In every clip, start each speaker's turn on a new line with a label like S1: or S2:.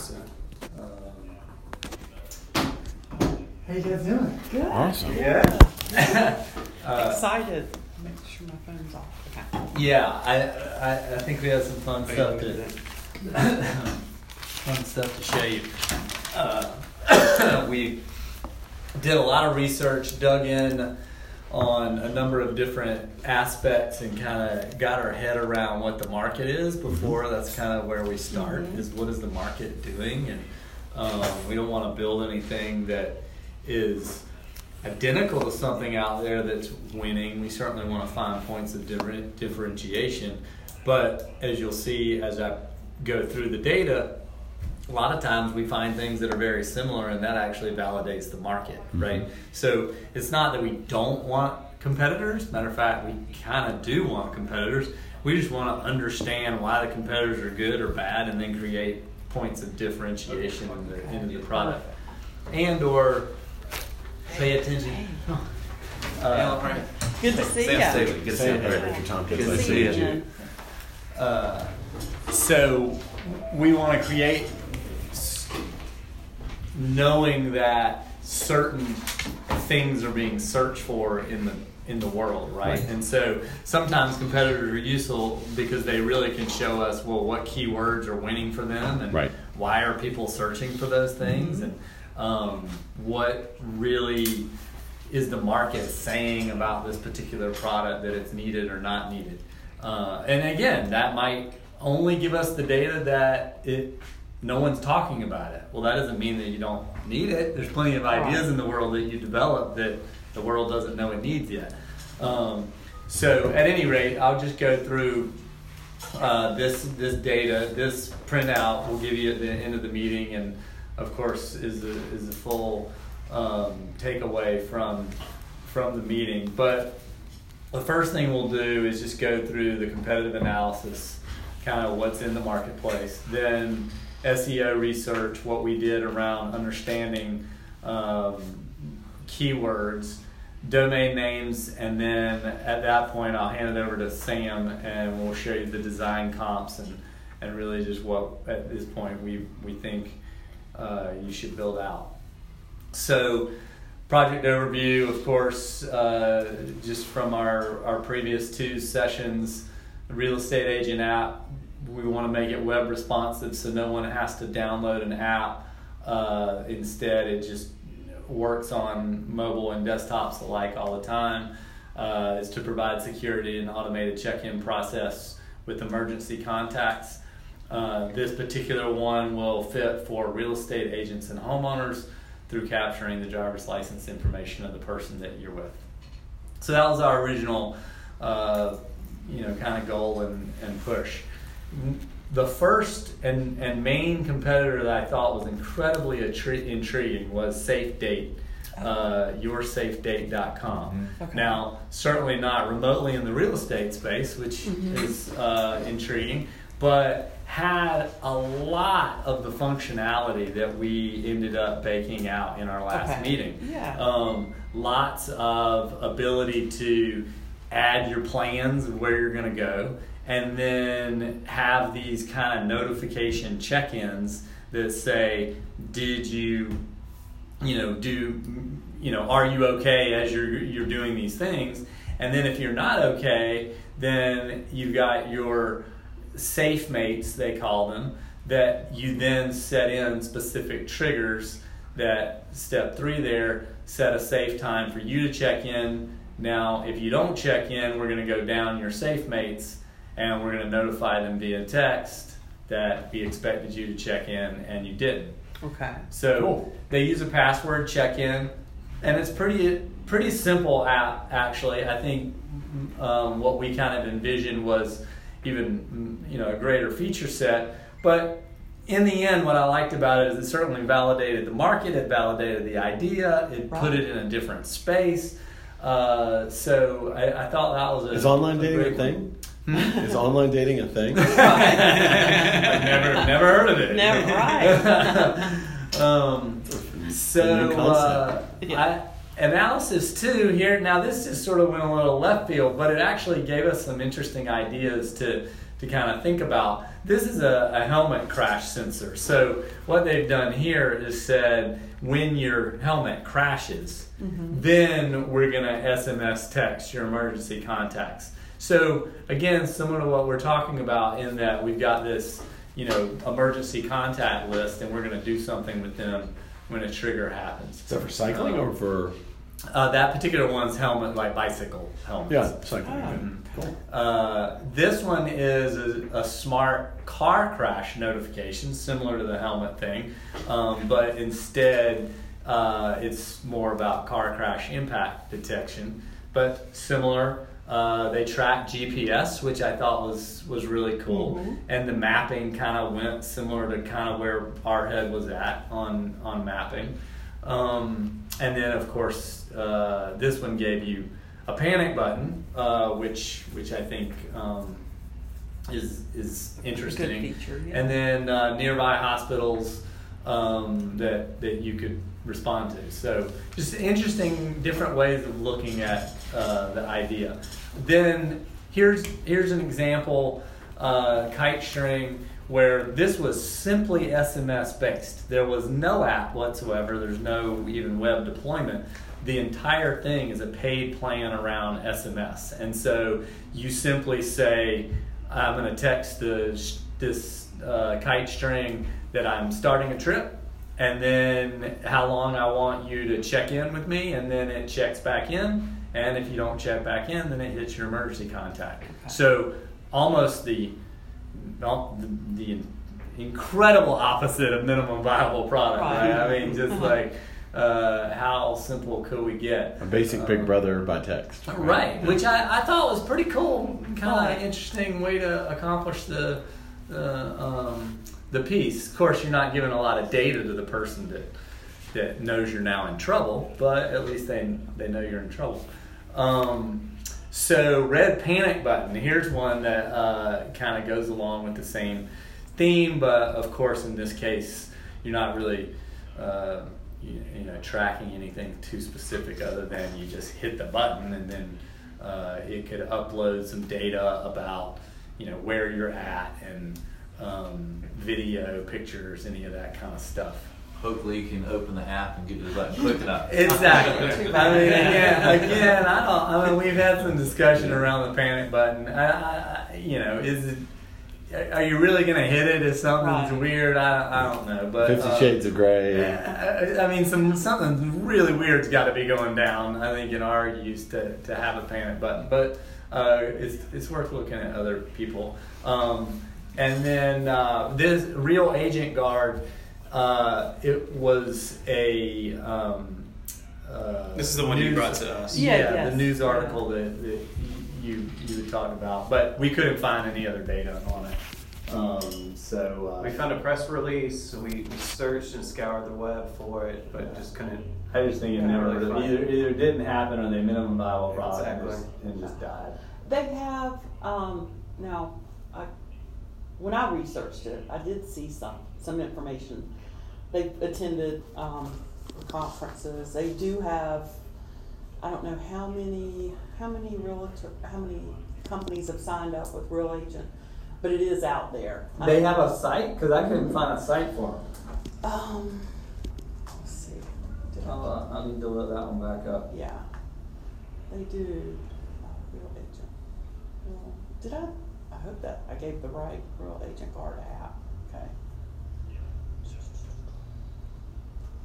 S1: So, um, how you guys doing?
S2: Good.
S3: Awesome.
S1: Yeah. uh,
S2: Excited. Make sure my phone's off. Okay.
S1: yeah, I, I I think we have some fun stuff to fun stuff to show you. Uh, we did a lot of research, dug in on a number of different aspects, and kind of got our head around what the market is before. That's kind of where we start.
S2: Mhm.
S1: Is what is the market doing, and um, we don't want to build anything that is identical to something out there that's winning. We certainly want to find points of different differentiation. But as you'll see as I go through the data, a lot of times we find things that are very similar and that actually validates the market, right? So it's not that we don't want competitors. Matter of fact, we kind of do want competitors. We just want to understand why the competitors are good or bad and then create points of differentiation in the, into the product. And or pay attention. Uh,
S2: Good to see
S4: Sam
S2: you.
S4: Staley, Good to see you.
S3: hey, Richard Tompkins,
S4: Good to see you.
S3: meet you.
S2: Jen.
S1: Uh, so we want to create s- knowing that certain things are being searched for in the in the world, right?
S3: Right.
S1: And so sometimes competitors are useful because they really can show us well what keywords are winning for them and
S3: Right.
S1: why are people searching for those things and um, what really is the market saying about this particular product that it's needed or not needed. Uh, and again, that might only give us the data that it no one's talking about it. Well, that doesn't mean that you don't need it. There's plenty of ideas in the world that you develop that the world doesn't know it needs yet. Um, so, at any rate, I'll just go through uh, this this data. This printout we'll give you at the end of the meeting, and of course, is a, is a full um, takeaway from from the meeting. But the first thing we'll do is just go through the competitive analysis, kind of what's in the marketplace. Then SEO research, what we did around understanding um, keywords, domain names, and then at that point I'll hand it over to Sam and we'll show you the design comps and, and really just what at this point we, we think uh, you should build out. So, project overview, of course, uh, just from our, our previous two sessions, real estate agent app, we want to make it web responsive so no one has to download an app. Uh, instead, it just works on mobile and desktops alike all the time. Uh, is to provide security and automated check-in process with emergency contacts. Uh, this particular one will fit for real estate agents and homeowners through capturing the driver's license information of the person that you're with. So that was our original, uh, you know, kind of goal and, and push. The first and, and main competitor that I thought was incredibly attri- intriguing was SafeDate, uh, yoursafedate.com.
S2: Okay.
S1: Now, certainly not remotely in the real estate space, which
S2: Mhm.
S1: is uh, intriguing, but had a lot of the functionality that we ended up baking out in our last
S2: Okay.
S1: meeting.
S2: Yeah.
S1: Um, lots of ability to add your plans of where you're going to go, and then have these kind of notification check-ins that say, "Did you, you know, do, you know, are you okay as you're you're doing these things?" And then if you're not okay, then you've got your safe mates they call them that you then set in specific triggers that step three there set a safe time for you to check in now if you don't check in we're going to go down your safe mates and we're going to notify them via text that we expected you to check in and you didn't
S2: Okay.
S1: so
S3: Cool.
S1: they use a password check-in, and it's pretty pretty simple app actually. I think um, what we kind of envisioned was even you know a greater feature set, but in the end, what I liked about it is it certainly validated the market, it validated the idea, it put it in a different space. Uh, so I, I thought that was a
S3: Is online dating
S1: great
S3: a thing?
S1: One. Hmm?
S3: Is online dating a thing?
S1: I've never never heard of it.
S2: Never, right.
S1: um, so uh.
S2: Yeah.
S1: I, analysis two here. Now this just sort of went a little left field, but it actually gave us some interesting ideas to to kind of think about. This is a, a helmet crash sensor. So what they've done here is said when your helmet crashes, then we're going to SMS text your emergency contacts. So again, similar to what we're talking about in that we've got this, you know, emergency contact list, and we're going to do something with them when a trigger happens.
S3: Is that for cycling or for?
S1: Uh, that particular one's helmet, like bicycle helmet.
S3: Yeah, cycling.
S1: Mhm.
S3: Cool.
S1: Uh, this one is a, a smart car crash notification, similar to the helmet thing, um, but instead uh, it's more about car crash impact detection. But similar, uh, they track GPS, which I thought was was really cool,
S2: Mhm.
S1: and the mapping kind of went similar to kind of where our head was at on on mapping. Um, and then, of course, uh, this one gave you a panic button, uh, which which I think um, is is interesting.
S2: feature, yeah.
S1: And then uh, nearby hospitals um, that that you could respond to. So just interesting, different ways of looking at uh, the idea. Then here's here's an example, uh, Kitestring. Where this was simply SMS based. There was no app whatsoever. There's no even web deployment the entire thing is a paid plan around SMS. And so you simply say, I'm going to text the, this uh, Kitestring that I'm starting a trip, and then how long I want you to check in with me, and then it checks back in. And if you don't check back in, then it hits your emergency contact. So almost the the, the incredible opposite of minimum viable product, right?
S2: Right.
S1: I mean, just like uh, how simple could we get?
S3: A basic Big
S1: Um,
S3: Brother by text.
S1: Right, which I, I thought was pretty cool, kind
S2: Right.
S1: of interesting way to accomplish the the um, the piece. Of course, you're not giving a lot of data to the person that that knows you're now in trouble, but at least they they know you're in trouble. Um, so, red panic button. Here's one that uh, kind of goes along with the same theme, but of course, in this case, you're not really. Uh, you, you know, tracking anything too specific other than you just hit the button and then uh, it could upload some data about, you know, where you're at and um, video, pictures, any of that kind of stuff.
S4: Hopefully, you can open the app and get to the button quick enough.
S1: Exactly. I mean, again, again, I don't. I mean, we've had some discussion around the panic button. I, I, you know, is it? Are you really going to hit it if something's
S2: Right.
S1: weird? I, I don't know, but
S3: Fifty
S1: uh,
S3: Shades of Grey.
S1: I, I mean, some something really weird's got to be going down. I think in our use to, to have a panic button, but uh, it's it's worth looking at other people. Um, and then uh, this real agent guard, uh, it was a. Um, uh,
S5: This is the one you brought to us.
S1: Yeah,
S2: Yeah, yes.
S1: the news article that, that you you would talk about, but we couldn't find any other data on it. Um, so uh,
S6: We found a press release, we we searched and scoured the web for it, but just couldn't.
S1: I just think it never
S6: really
S1: really, either, either didn't happen or they minimum viable product and,
S6: Exactly.
S1: just, and just died.
S2: They have, um, now, I, when I researched it, I did see some, some information. They've attended, um, conferences, they do have, I don't know how many, how many realtor, how many companies have signed up with Real Agent, but it is out there.
S1: They have a site because I couldn't find a site for them.
S2: Um, let's see. Did I-
S1: I'll, uh, I need to look that one back up.
S2: Yeah, they do. Uh, Real agent. Real, did I? I hope that I gave the right Real Agent Guard app. Okay.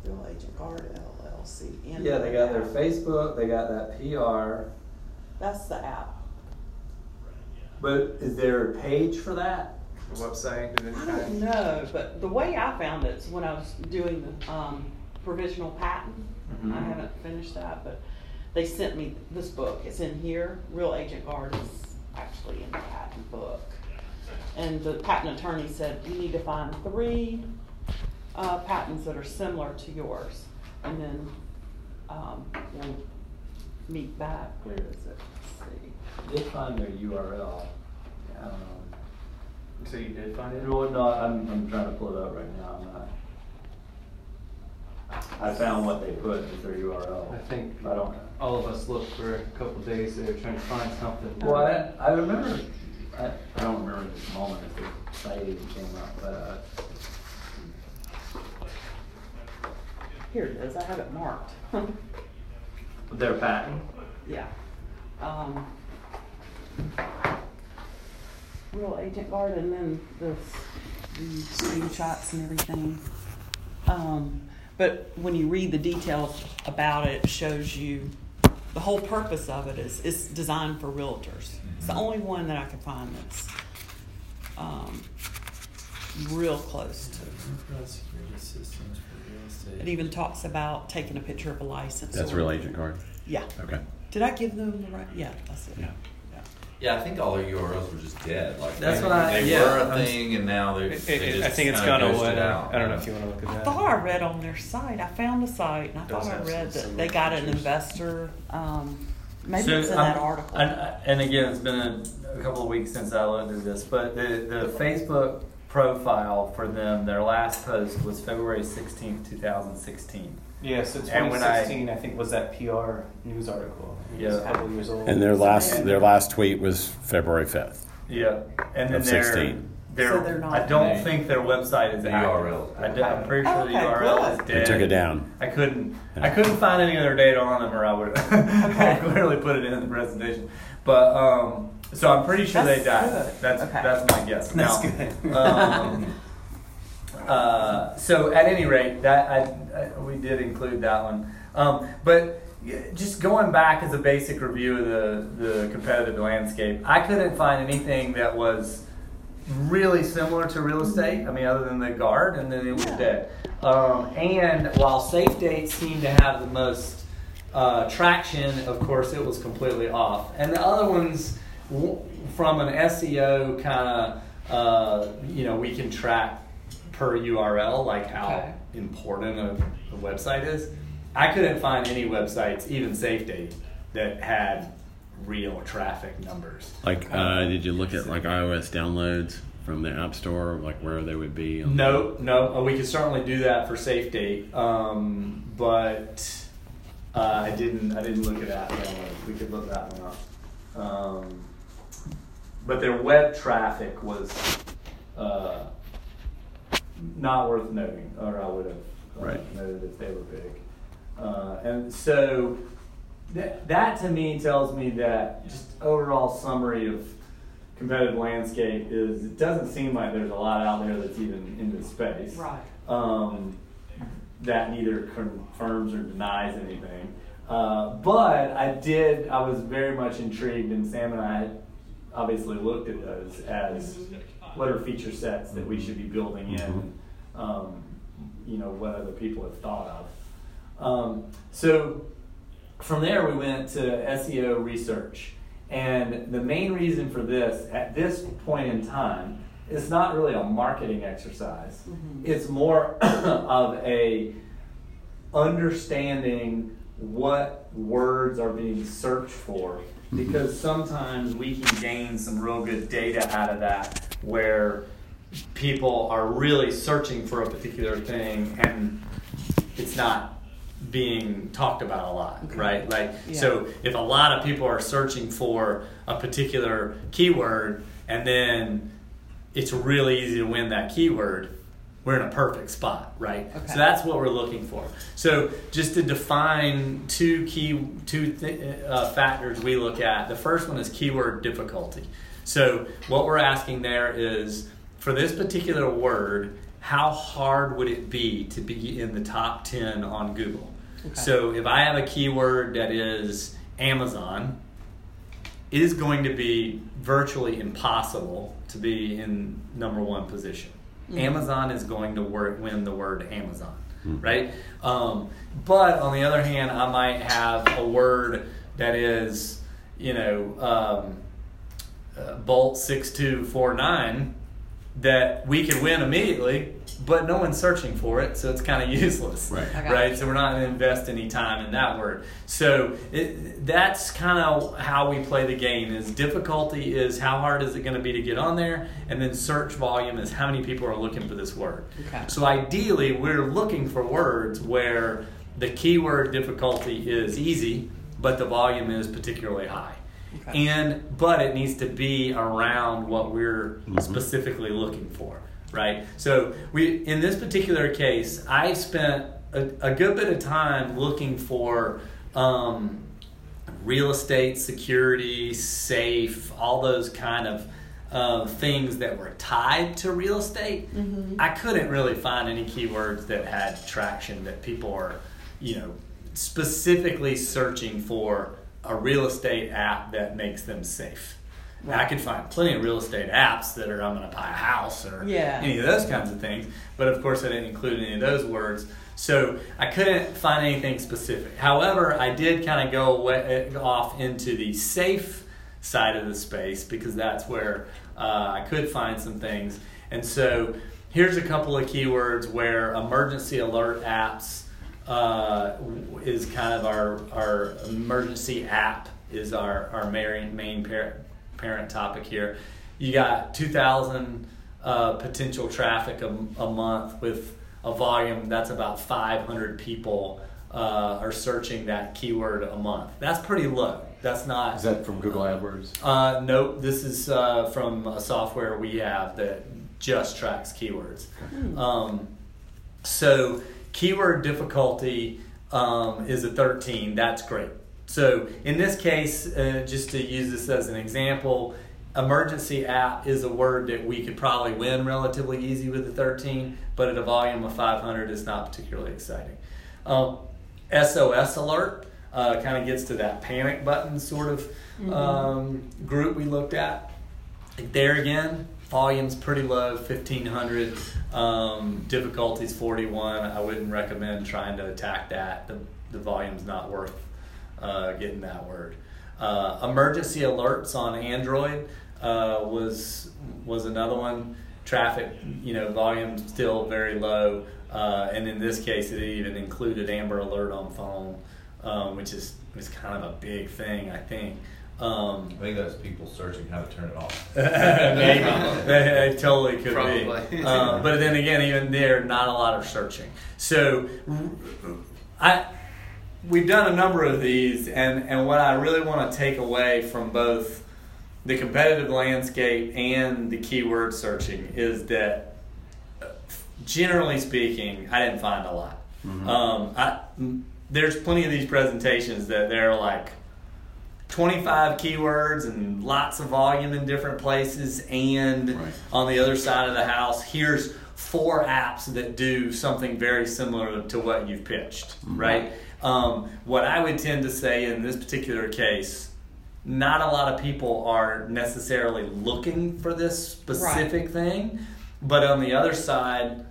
S2: Real Agent Guard LLC.
S1: Yeah, they got their
S2: app.
S1: Facebook, they got that PR,
S2: That's the app.
S1: but is there a page for that?
S6: The website, did it
S2: I don't
S6: of?
S2: know, but the way I found it is when I was doing the um, provisional patent. I
S1: Mhm.
S2: haven't finished that, but they sent me this book. It's in here. Real Agent Guard is actually in the patent book. And the patent attorney said you need to find three uh, patents that are similar to yours, and then um, we'll meet back. Where is it? Let's see.
S1: Did find their URL. Um,
S6: So you did find it?
S1: well, no, I'm, I'm trying to pull it up right now. I'm not. I found what they put as their URL.
S6: I think
S1: I don't.
S6: all of us looked for a couple days there trying to find something.
S1: Well, I, I remember I, I don't remember this moment if the site even came up, but uh,
S2: Here it is, I have it marked.
S1: their patent.
S2: Yeah. Um, Real Agent Guard and then the, the screenshots and everything. Um, but when you read the details about it, it shows you the whole purpose of it is it's designed for realtors. It's the only one that I can find that's um, real close to. It even talks about taking a picture of a license.
S3: That's
S2: or-
S3: Real Agent Guard.
S2: Yeah.
S3: Okay.
S2: Did I give them the right? Yeah, that's it.
S3: Yeah.
S2: Yeah.
S4: Yeah, I think all their URLs were just dead. Like
S1: That's
S4: they,
S1: what I-
S4: they
S1: yeah,
S4: were a
S1: I'm-
S4: thing, and now they're.
S5: It-
S4: they
S5: it-
S4: just
S5: I think it's
S4: kinda
S5: gone
S4: ghosted
S5: away.
S4: out.
S5: I don't know if you want to look at
S2: I
S5: that.
S2: thought I read on their site. I found the site and I
S5: Does
S2: thought I read that they got an investor. Um, maybe
S1: So,
S2: it's in
S1: um,
S2: that article.
S1: And, and again, it's been a, a couple of weeks since I looked at this, but the, the Facebook profile for them, their last post was February sixteenth, two thousand sixteen.
S5: Yeah, so
S1: And when I-
S5: 2016, I, think, was that PR news article.
S1: Yeah.
S5: a couple years old.
S3: And their last their last tweet was February fifth.
S1: Yeah, and then
S3: Of
S1: their,
S3: 16.
S1: their,
S2: So they're not-
S1: I don't
S4: They-
S1: think their website is
S4: The
S1: active.
S4: URL.
S1: I am pretty sure oh, the
S2: Okay,
S1: URL is
S2: good.
S1: dead.
S3: They took it down.
S1: I couldn't. I couldn't find any other data on them, or I would have clearly put it in the presentation. But um, so I'm pretty sure they died.
S2: good.
S1: That's
S2: Okay.
S1: that's my guess.
S5: That's
S1: Now,
S5: good.
S1: um, uh, so at any rate, that I, I, we did include that one. Um, but just going back as a basic review of the the competitive landscape, I couldn't find anything that was really similar to real estate. I mean, other than the guard, and then it was
S2: Yeah.
S1: dead. Um, and while Safe dates seemed to have the most uh, traction, of course, it was completely off. And the other ones, w- from an SEO kind of, uh, you know, we can track per URL, like how
S2: Okay.
S1: important a, a website is. I couldn't find any websites, even Safe Date, that had real traffic numbers.
S3: Like, uh, did you look at like iOS downloads from the App Store, like where they would be? on-
S1: No, no, uh, we could certainly do that for safe date, um, but uh, I didn't. I didn't look at that. one. We could look that one up. Um, but their web traffic was uh, not worth noting, or I would have uh,
S3: Right.
S1: noted if they were big. Uh, and so th- that to me tells me that just overall summary of competitive landscape is it doesn't seem like there's a lot out there that's even in this space.
S2: Right.
S1: Um, that neither confirms or denies anything. Uh, but I did, I was very much intrigued, and Sam and I obviously looked at those as what are feature sets that we should be building in, um, you know, what other people have thought of. Um, so from there, we went to SEO research. And the main reason for this, at this point in time, it's not really a marketing exercise. Mm-hmm. It's more of a understanding what words are being searched for because sometimes we can gain some real good data out of that where people are really searching for a particular thing and it's not being talked about a lot,
S2: Okay.
S1: right? Like,
S2: Yeah.
S1: so if a lot of people are searching for a particular keyword and then it's really easy to win that keyword, we're in a perfect spot, right?
S2: Okay.
S1: So that's what we're looking for. So just to define two key two th- uh, factors we look at. The first one is keyword difficulty. So what we're asking there is for this particular word, how hard would it be to be in the top 10 on Google?
S2: Okay.
S1: So if I have a keyword that is Amazon, it is going to be virtually impossible to be in number one position. Amazon is going to work, win the word Amazon, right? Um, but on the other hand, I might have a word that is, you know, um, uh, Bolt six two four nine that we could win immediately, but no one's searching for it, so it's kind of useless,
S3: Right.
S2: I got
S1: right? So we're not going to invest any time in that word. So it, that's kind of how we play the game. Is difficulty is how hard is it going to be to get on there, and then search volume is how many people are looking for this word.
S2: Okay.
S1: So ideally, we're looking for words where the keyword difficulty is easy, but the volume is particularly high.
S2: Okay.
S1: and but it needs to be around what we're
S3: Mhm.
S1: specifically looking for, right? So we in this particular case, I spent a, a good bit of time looking for. Um, real estate security, safe, all those kind of uh, things that were tied to real estate.
S2: Mhm.
S1: I couldn't really find any keywords that had traction that people are, you know, specifically searching for a real estate app that makes them safe. I
S2: Right.
S1: could find plenty of real estate apps that are I'm going to buy a house or
S2: Yeah.
S1: any of those kinds of things, but of course I didn't include any of those words. So I couldn't find anything specific. However, I did kind of go away, off into the safe side of the space because that's where uh, I could find some things. And so here's a couple of keywords where emergency alert apps uh, is kind of our, our emergency app is our, our main, main parent, parent topic here. You got 2,000 uh, potential traffic a, a month with a volume that's about 500 people uh, are searching that keyword a month. That's pretty low. That's not.
S7: Is that from Google AdWords?
S1: Uh, nope. This is uh, from a software we have that just tracks keywords. Um, so keyword difficulty um, is a 13. That's great. So in this case, uh, just to use this as an example, emergency app is a word that we could probably win relatively easy with a 13, but at a volume of 500, it's not particularly exciting. Um, SOS alert uh, kind of gets to that panic button sort of um, group we looked at. There again, volume's pretty low, 1500. Um, difficulty's 41. I wouldn't recommend trying to attack that. The, the volume's not worth uh, getting that word. Uh, emergency alerts on Android uh, was was another one. Traffic, you know, volume still very low, uh, and in this case, it even included Amber Alert on phone, um, which is is kind of a big thing, I think. Um,
S4: I think that's people searching how to turn it off.
S1: Maybe it, it totally could
S6: Probably.
S1: be. Uh, but then again, even there, not a lot of searching. So, I we've done a number of these, and and what I really want to take away from both the competitive landscape and the keyword searching is that, uh, generally speaking, I didn't find a lot. Um, I, m- there's plenty of these presentations that they're like 25 keywords and lots of volume in different places and
S3: Right.
S1: on the other side of the house here's four apps that do something very similar to what you've pitched right um, what i would tend to say in this particular case not a lot of people are necessarily looking for this specific thing but on the other side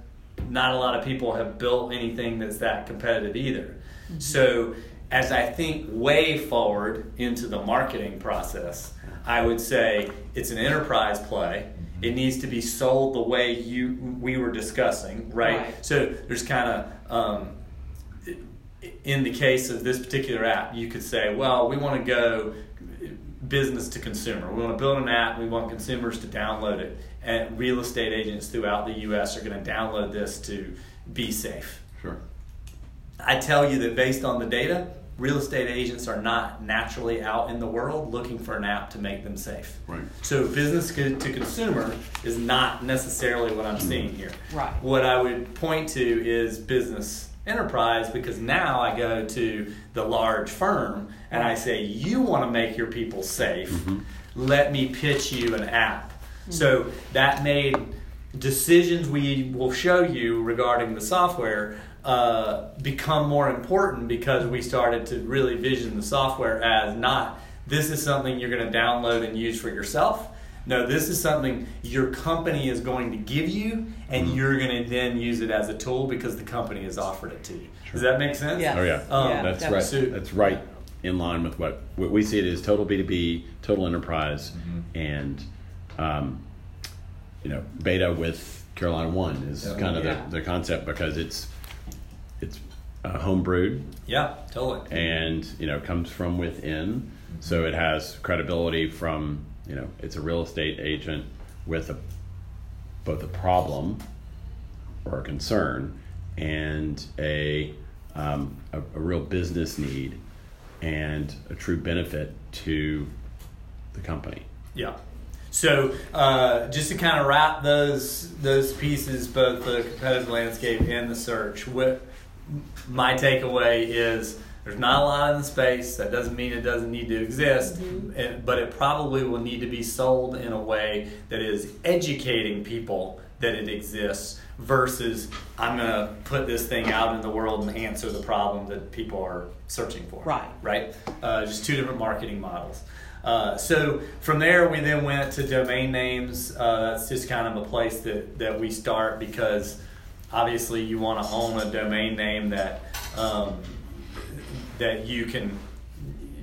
S1: not a lot of people have built anything that's that competitive either. So, as I think way forward into the marketing process, I would say it's an enterprise play. It needs to be sold the way you we were discussing, right?
S2: Right.
S1: So there's kind of um, in the case of this particular app, you could say, well, we want to go business to consumer. We want to build an app. We want consumers to download it. And real estate agents throughout the U.S. are going to download this to be safe.
S3: Sure.
S1: I tell you that based on the data, real estate agents are not naturally out in the world looking for an app to make them safe.
S3: Right.
S1: So business to to consumer is not necessarily what I'm mm-hmm. seeing here.
S2: Right.
S1: What I would point to is business enterprise because now I go to the large firm and I say, you want to make your people safe. Mm-hmm. Let me pitch you an app. Hmm. So that made decisions we will show you regarding the software uh, become more important because we started to really vision the software as not this is something you're going to download and use for yourself. No, this is something your company is going to give you, and you're going to then use it as a tool because the company has offered it to you. Does that make sense?
S2: Yeah.
S3: Oh yeah,
S1: Um,
S2: Yeah,
S3: that's
S2: definitely.
S3: right. That's right in line with what what we see it as total B two B, total enterprise, and um, you know beta with Carolina One is
S4: Yeah.
S3: kind of
S2: Yeah.
S3: the, the concept because it's it's uh, home brewed
S1: Yeah, totally.
S3: and you know comes from within, so it has credibility from you know it's a real estate agent with a both a problem or a concern and a um, a, a real business need and a true benefit to the company.
S1: Yeah. So uh, just to kind of wrap those those pieces, both the competitive landscape and the search, what my takeaway is there's not a lot in the space. That doesn't mean it doesn't need to exist, and, but it probably will need to be sold in a way that is educating people that it exists versus I'm going to put this thing out in the world and answer the problem that people are searching for.
S2: Right.
S1: Right. Uh, just two different marketing models. Uh, so from there, we then went to domain names. Uh, that's just kind of a place that, that we start because obviously you want to own a domain name that um, that you can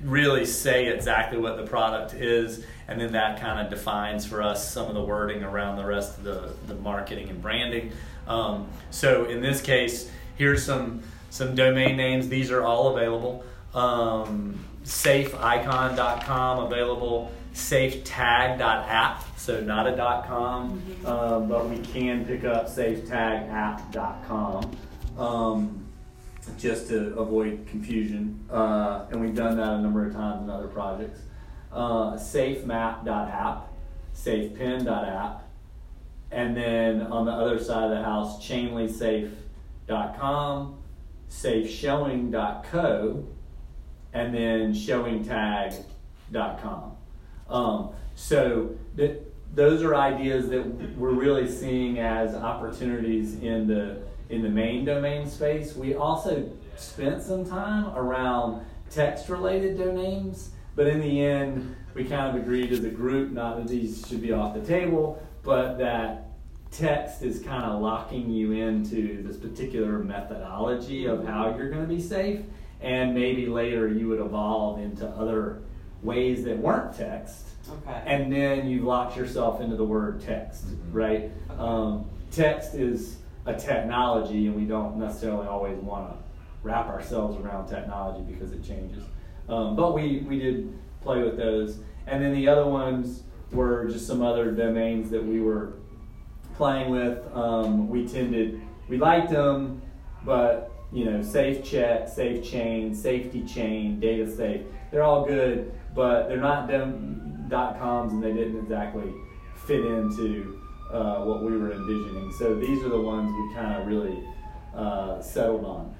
S1: really say exactly what the product is, and then that kind of defines for us some of the wording around the rest of the, the marketing and branding. Um, so in this case, here's some some domain names. These are all available. Um, safeicon.com available. Safetag.app, so not a .com, uh, but we can pick up safetagapp.com. Um, just to avoid confusion. Uh, and we've done that a number of times in other projects. Uh, safemap.app, safepin.app, and then on the other side of the house, chainlysafe.com, safeshowing.co, and then showingtag.com. Um, so th- those are ideas that we're really seeing as opportunities in the in the main domain space. We also spent some time around text related domains, but in the end, we kind of agreed as a group not that these should be off the table, but that text is kind of locking you into this particular methodology of how you're going to be safe, and maybe later you would evolve into other ways that weren't text
S2: Okay.
S1: and then you've locked yourself into the word text, right? Um, text is a technology, and we don't necessarily always want to wrap ourselves around technology because it changes. Um, but we, we did play with those. And then the other ones were just some other domains that we were playing with. Um, we tended, we liked them, but you know, safe check, safe chain, safety chain, data safe, they're all good, but they're not dom- dot coms and they didn't exactly fit into uh, what we were envisioning. So these are the ones we kind of really uh, settled on.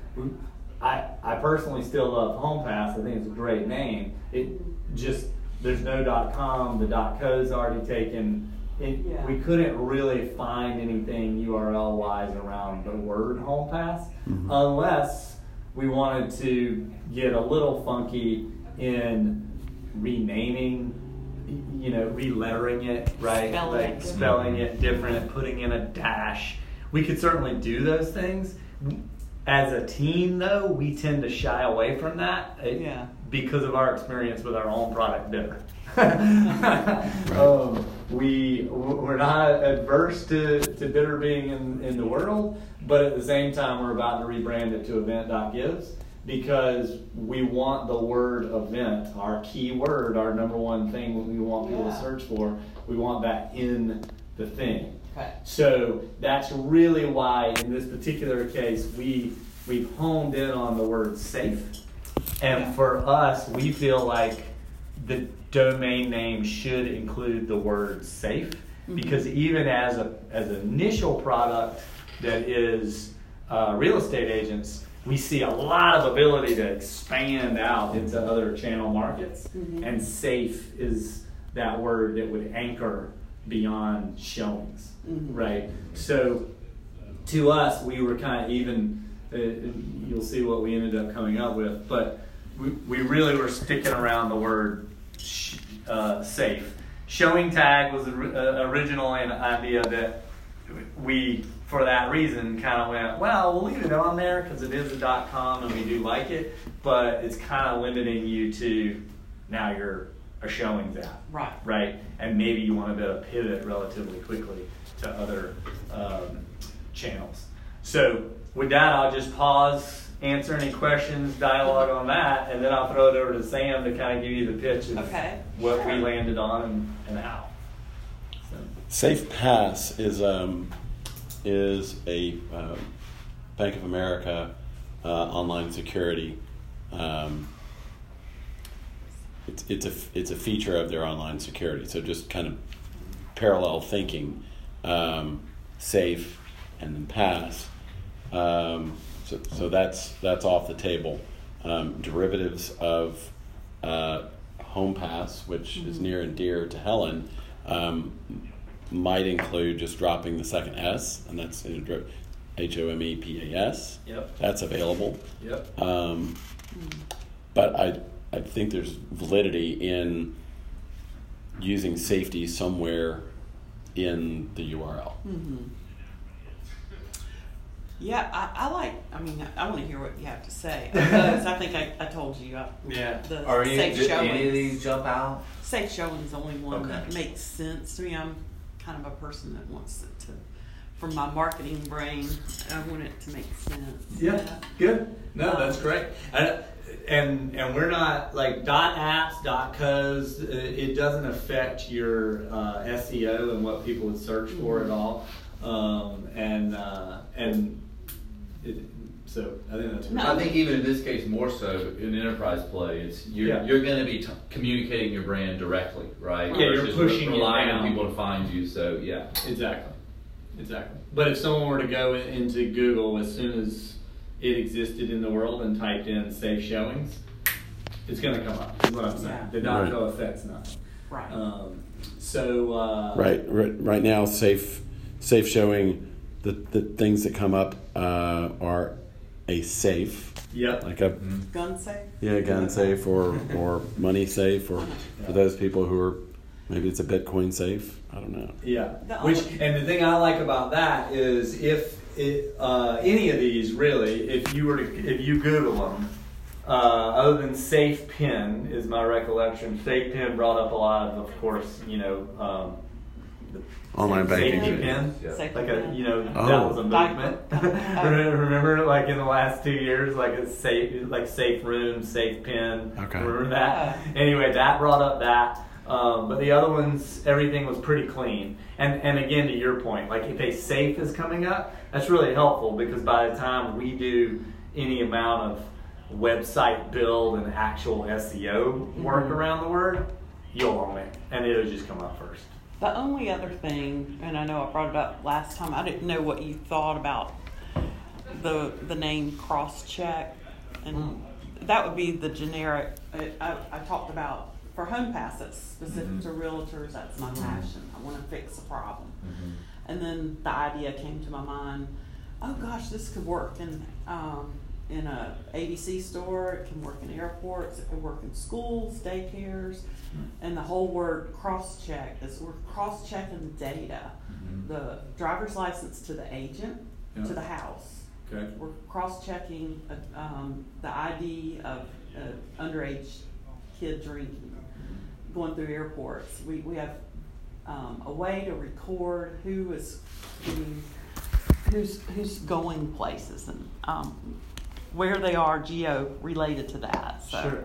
S1: I, I personally still love HomePass. I think it's a great name. It just there's no dot com. The dot co's already taken. It,
S2: Yeah.
S1: We couldn't really find anything URL wise around the word HomePass unless we wanted to get a little funky in renaming, you know, relettering it, right?
S2: Spelling
S1: like
S2: it different.
S1: spelling it different, putting in a dash. We could certainly do those things. As a team, though, we tend to shy away from that uh,
S2: Yeah.
S1: because of our experience with our own product Bidr. um, we we're not adverse to, to Bidr being in, in the world, but at the same time we're about to rebrand it to event.gives because we want the word event, our key word, our number one thing we want people to search for. We want that in the thing.
S2: Okay.
S1: So that's really why in this particular case we we've honed in on the word safe. And
S2: Yeah.
S1: for us, we feel like the domain name should include the word safe because even as a as an initial product that is uh, real estate agents, we see a lot of ability to expand out into other channel markets, and safe is that word that would anchor beyond showings,
S2: Mhm.
S1: right? So to us, we were kind of even. Uh, you'll see what we ended up coming up with, but we, we really were sticking around the word sh- uh, safe. Showing tag was or- uh, originally an idea that we, for that reason, kind of went, well, we'll leave it on there because it is a dot com and we do like it, but it's kind of limiting you to now you're a showings app
S2: Right.
S1: right? And maybe you want to be able to pivot relatively quickly to other um, channels. So with that, I'll just pause, answer any questions, dialogue on that, and then I'll throw it over to Sam to kind of give you the pitch of
S2: Okay.
S1: what we landed on and, and how. So,
S3: Safe Pass is um, is a um, Bank of America uh, online security um, it's it's a it's a feature of their online security. So just kind of parallel thinking, um, safe, and then pass. Um, so so that's that's off the table. Um, derivatives of uh, home pass, which is near and dear to Helen, um, might include just dropping the second S, and that's H O M E P A S.
S1: Yep.
S3: That's available.
S1: Yep.
S3: Um, but I, I think there's validity in using safety somewhere in the URL.
S2: Mm-hmm. Yeah, I, I like. I mean, I, want to hear what you have to say because I think I, I told you. I,
S6: Yeah.
S2: The
S4: Are you,
S2: safe
S4: did
S2: showings.
S4: any of these jump out?
S2: Safe showing is the only one that makes sense to me. I'm kind of a person that wants it to, from my marketing brain, I want it to make sense.
S1: Yeah, good. No,
S2: Um,
S1: that's great. And and and we're not like dot apps, dot co's. uh, It doesn't affect your uh, SEO and what people would search for at all. Um, and uh, and it, so I think that's.
S2: No.
S4: I think even in this case, more so in enterprise play, it's you're
S1: Yeah.
S4: you're going to be t- communicating your brand directly, right?
S1: Yeah, you're pushing it
S4: relying on people to find you. So yeah,
S1: Exactly. Exactly. But if someone were to go in, into Google as soon as it existed in the world and typed in safe showings, it's going to come up. Is what I'm saying.
S2: Yeah.
S1: The dot
S3: Right.
S1: co affects nothing.
S2: Right.
S1: Um, so uh,
S3: Right, right, right now, safe, safe showing. The, the things that come up uh, are a safe,
S1: Yep.
S3: like a
S2: Gun safe.
S3: yeah gun safe or or money safe, or for those people who are maybe it's a Bitcoin safe. I don't know.
S1: Yeah.
S2: The
S1: Which
S2: only-
S1: and the thing I like about that is if it, uh, any of these really, if you were to if you Google them, uh, other than Safe Pin is my recollection. Safe Pin brought up a lot of, of course, you know, um,
S3: Online banking.
S1: safety pin.
S4: Yeah.
S2: Safety
S1: Like a, you know, that
S3: Oh.
S1: was a
S2: Diaper.
S1: movement. remember, remember, like in the last two years, like a safe, like safe room, safe pin.
S3: Okay.
S1: Remember that? Anyway, that brought up that. Um, but the other ones, everything was pretty clean. And and again, to your point, like if a safe is coming up, that's really helpful because by the time we do any amount of website build and actual SEO work
S2: Mhm.
S1: around the word, you'll own it, and it'll just come up first.
S2: The only other thing, and I know I brought it up last time, I didn't know what you thought about the the name cross check, and that would be the generic. I, I, I talked about for home pass, that's specific
S4: Mhm.
S2: to realtors. That's my passion. I want to fix a problem.
S4: Mm-hmm.
S2: And then the idea came to my mind, oh gosh, this could work And um, in a ABC store. It can work in airports. It can work in schools, daycares, and the whole word cross check is we're cross checking the data,
S4: Mhm.
S2: the driver's license to the agent
S1: Yeah.
S2: to the house.
S1: Okay.
S2: We're cross checking um, the ID of uh, underage kid drinking going through airports. We, we have um, a way to record who is who's who's going places and um, where they are geo related to that. So
S1: Sure.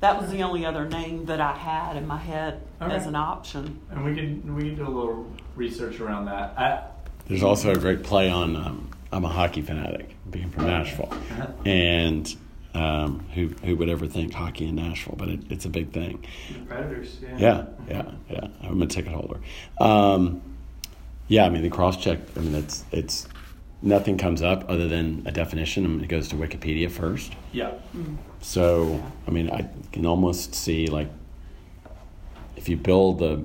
S2: that was the only other name that I had in my head
S1: Okay.
S2: as an option.
S1: And we can we can do a little research around that. I,
S3: There's also a great play on. Um, I'm a hockey fanatic, being from Nashville, and um, who who would ever think hockey in Nashville? But it, it's a big thing.
S6: Predators, yeah.
S3: Yeah, yeah, yeah. I'm a ticket holder. Um, yeah, I mean the cross check. I mean it's it's nothing comes up other than a definition, and it goes to Wikipedia first.
S1: yeah.
S3: So I mean I can almost see like if you build the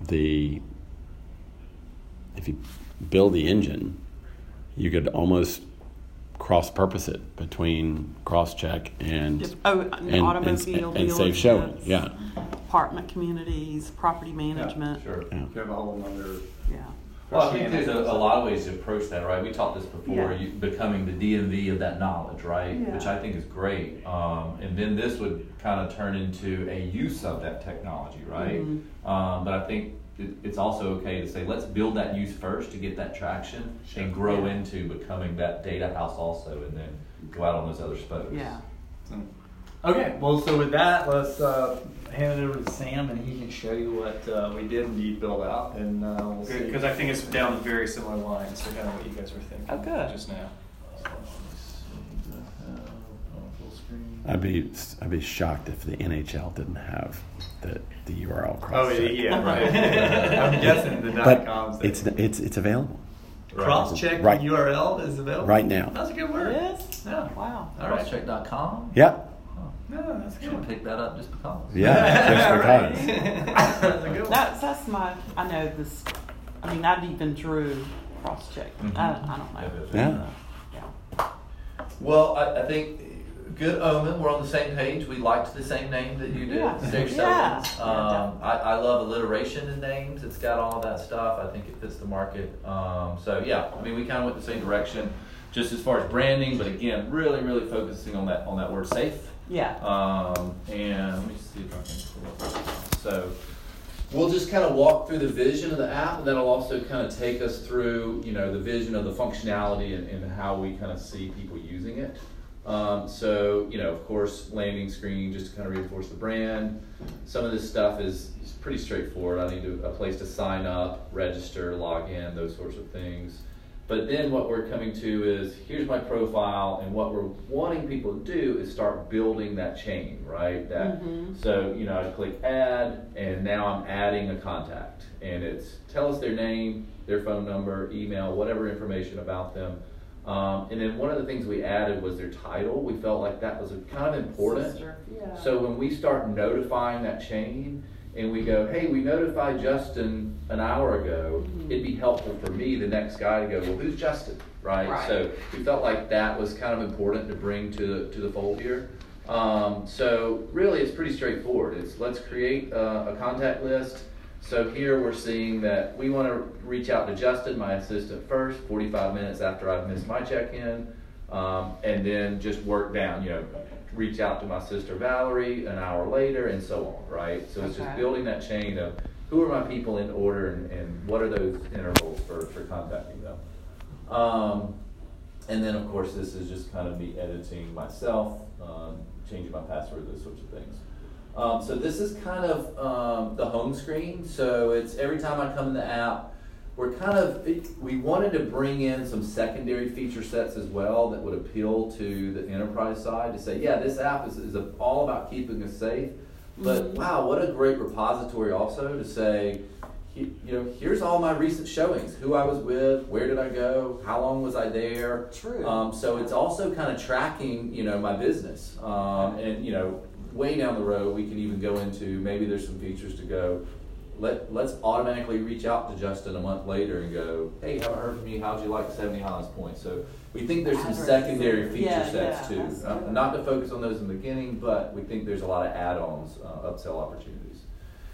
S3: the if you build the engine, you could almost cross purpose it between cross check and
S2: If- oh,
S3: and,
S2: and
S3: and,
S2: automobile
S3: and safe showing. Yeah,
S2: apartment communities, property management.
S4: Sure.
S3: yeah.
S1: You have a whole other.
S2: Yeah.
S4: Well, I think there's a, a lot of ways to approach that, right? We talked this before,
S2: Yeah.
S4: you, becoming the DMV of that knowledge, right?
S2: Yeah.
S4: Which I think is great. Um, and then this would kind of turn into a use of that technology, right?
S2: Mhm.
S4: Um, but I think it, it's also okay to say, let's build that use first to get that traction and grow
S2: Yeah.
S4: into becoming that data house also, and then go out on those other spokes.
S2: Yeah.
S1: Okay, well, so with that, let's uh, hand it over to Sam, and he can show you what uh, we did indeed build out, and uh, we'll see.
S6: Because I think it's down very similar lines to kind of what you guys were thinking.
S2: Oh, good.
S6: Just now.
S3: I'd be I'd be shocked if the NHL didn't have the the URL cross.
S1: Oh
S3: cross.
S1: yeah, right. I'm guessing the dot
S3: But
S1: coms.
S3: it's it's it's available
S1: cross check
S3: Right.
S1: URL is available
S3: right now.
S1: That's a good word.
S2: is?
S1: Yeah.
S2: Wow.
S1: All right.
S4: Crosscheck.com.
S3: Yep.
S1: No, that's
S4: Should
S1: good.
S4: pick that up just because.
S3: Yeah, just because.
S1: that's a good one.
S2: That's, that's my, I know this, I mean, I even drew cross-check.
S4: Mhm.
S2: I, I don't know.
S3: Yeah.
S2: Yeah.
S4: Well, I, I think good omen. We're on the same page. We liked the same name that you did,
S2: Yeah.
S4: Six
S2: Yeah.
S4: Sevens.
S2: Yeah,
S4: Um, I, I love alliteration in names. It's got all of that stuff. I think it fits the market. Um, so yeah, I mean, we kind of went the same direction, just as far as branding. But again, really, really focusing on that on that word safe.
S2: Yeah.
S4: Um, and let me see if I can pull up. So we'll just kind of walk through the vision of the app, and that'll also kind of take us through, you know, the vision of the functionality and, and how we kind of see people using it. Um, so, you know, of course, landing screen just to kind of reinforce the brand. Some of this stuff is, is pretty straightforward. I need to, a place to sign up, register, log in, those sorts of things. But then what we're coming to is here's my profile, and what we're wanting people to do is start building that chain, right? That
S2: Mhm.
S4: so you know I click add, and now I'm adding a contact, and it's tell us their name, their phone number, email, whatever information about them. Um, and then one of the things we added was their title. We felt like that was kind of important.
S2: Yeah.
S4: So when we start notifying that chain and we go, hey, we notified Justin an hour ago,
S2: Mhm.
S4: it'd be helpful for me, the next guy, to go, well, who's Justin? Right?
S2: Right.
S4: So we felt like that was kind of important to bring to, to the fold here. Um, so really, it's pretty straightforward. It's let's create a, a contact list. So here we're seeing that we want to reach out to Justin, my assistant, first, 45 minutes after I've missed my check-in, um, and then just work down. You know, reach out to my sister Valerie an hour later, and so on. Right. So it's just building that chain of who are my people in order, and, and what are those intervals for, for contacting them. Um, and then, of course, this is just kind of me editing myself, um, changing my password, those sorts of things. Um, so this is kind of um, the home screen. So it's every time I come in the app, we're kind of we wanted to bring in some secondary feature sets as well that would appeal to the enterprise side to say, yeah, this app is, is all about keeping us safe. But
S2: Mhm.
S4: wow, what a great repository also to say, you know, here's all my recent showings, who I was with, where did I go, how long was I there.
S2: True.
S4: Um, so it's also kind of tracking, you know, my business. Um, and you know, way down the road, we can even go into maybe there's some features to go. Let let's automatically reach out to Justin a month later and go, hey, haven't heard from you. How'd you like 70 Highlands Points? So we think there's some secondary feature
S2: Yeah,
S4: sets
S2: yeah,
S4: too. Uh, not to focus on those in the beginning, but we think there's a lot of add-ons, uh, upsell opportunities.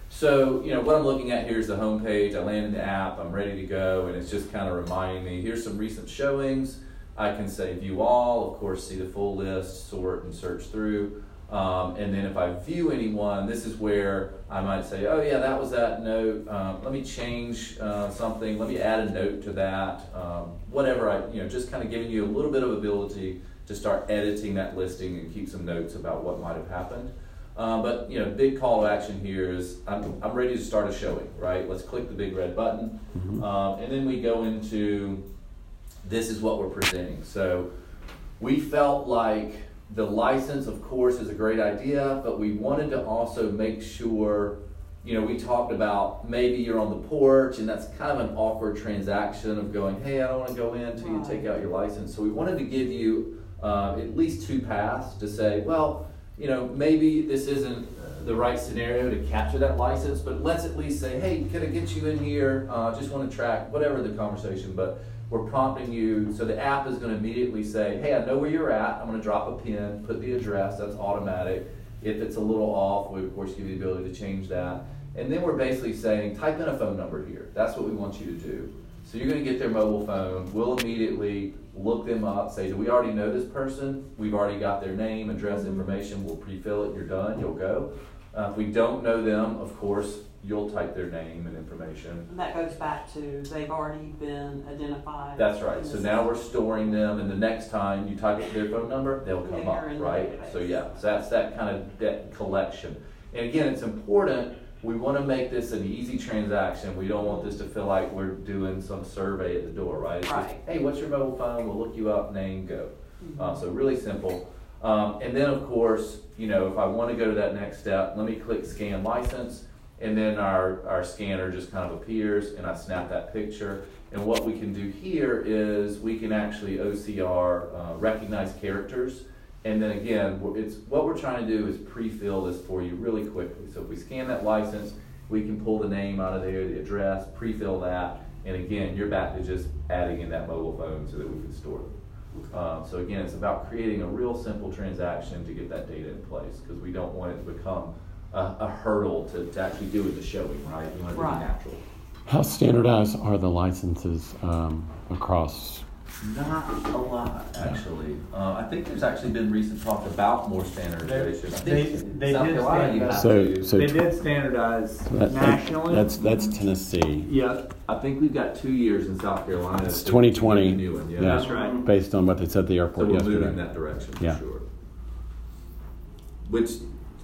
S4: So, you know, what I'm looking at here is the homepage. I landed the app, I'm ready to go, and it's just kind of reminding me here's some recent showings. I can say view all, of course, see the full list, sort and search through. Um, and then if I view anyone, this is where I might say, oh, yeah, that was that note. Um, let me change uh, something. Let me add a note to that. Um, whatever I, you know, just kind of giving you a little bit of ability to start editing that listing and keep some notes about what might have happened. Um, but you know, big call to action here is I'm, I'm ready to start a showing, right? Let's click the big red button, um, and then we go into this is what we're presenting. So we felt like the license, of course, is a great idea, but we wanted to also make sure. You know, we talked about maybe you're on the porch, and that's kind of an awkward transaction of going, "Hey, I don't want to go in until you take out your license." So we wanted to give you uh, at least two paths to say, well, you know, maybe this isn't the right scenario to capture that license, but let's at least say, hey, can I get you in here? Uh, just want to track whatever the conversation, but we're prompting you. So the app is going to immediately say, hey, I know where you're at. I'm going to drop a pin, put the address. That's automatic. If it's a little off, we of course give you the ability to change that. And then we're basically saying, type in a phone number here. That's what we want you to do. So you're going to get their mobile phone. We'll immediately look them up, say, do we already know this person? We've already got their name, address, information. We'll pre-fill it. You're done. You'll go. Uh, if we don't know them, of course, you'll type their name and information.
S2: And that goes back to they've already been identified.
S4: That's right. So now we're storing them, and the next time you type their phone number, they'll come up, right? So yeah, so that's that kind of debt collection. And again, it's important. We want to make this an easy transaction. We don't want this to feel like we're doing some survey at the door, right? It's just,
S2: Right.
S4: hey, what's your mobile phone? We'll look you up, name, go. Uh, so really simple. Um, and then, of course, you know, if I want to go to that next step, let me click scan license, and then our, our scanner just kind of appears, and I snap that picture. And what we can do here is we can actually OCR uh, recognize characters. And then again, it's, what we're trying to do is pre-fill this for you really quickly. So if we scan that license, we can pull the name out of there, the address, pre-fill that, and again, you're back to just adding in that mobile phone so that we can store them. Um, so again, it's about creating a real simple transaction to get that data in place, because we don't want it to become a, a hurdle to, to actually doing the showing, right? We want it to
S2: Right.
S4: be natural.
S3: How standardized are the licenses um, across?
S4: Not a lot, actually. Uh, I think there's actually been recent talk about more standardization. I
S1: They- they did
S4: Carolina, you have
S3: So- so-
S1: They did standardize
S3: That- that-
S1: nationally.
S3: That's that's Tennessee.
S1: yeah,
S4: I think we've got two years in South Carolina.
S3: It's 2020.
S4: to get the New one, yeah.
S3: Yeah.
S1: that's right.
S3: Based on what they said at the
S4: So
S3: airport
S4: we're
S3: yesterday.
S4: moving in that direction for
S3: Yeah.
S4: sure. Which,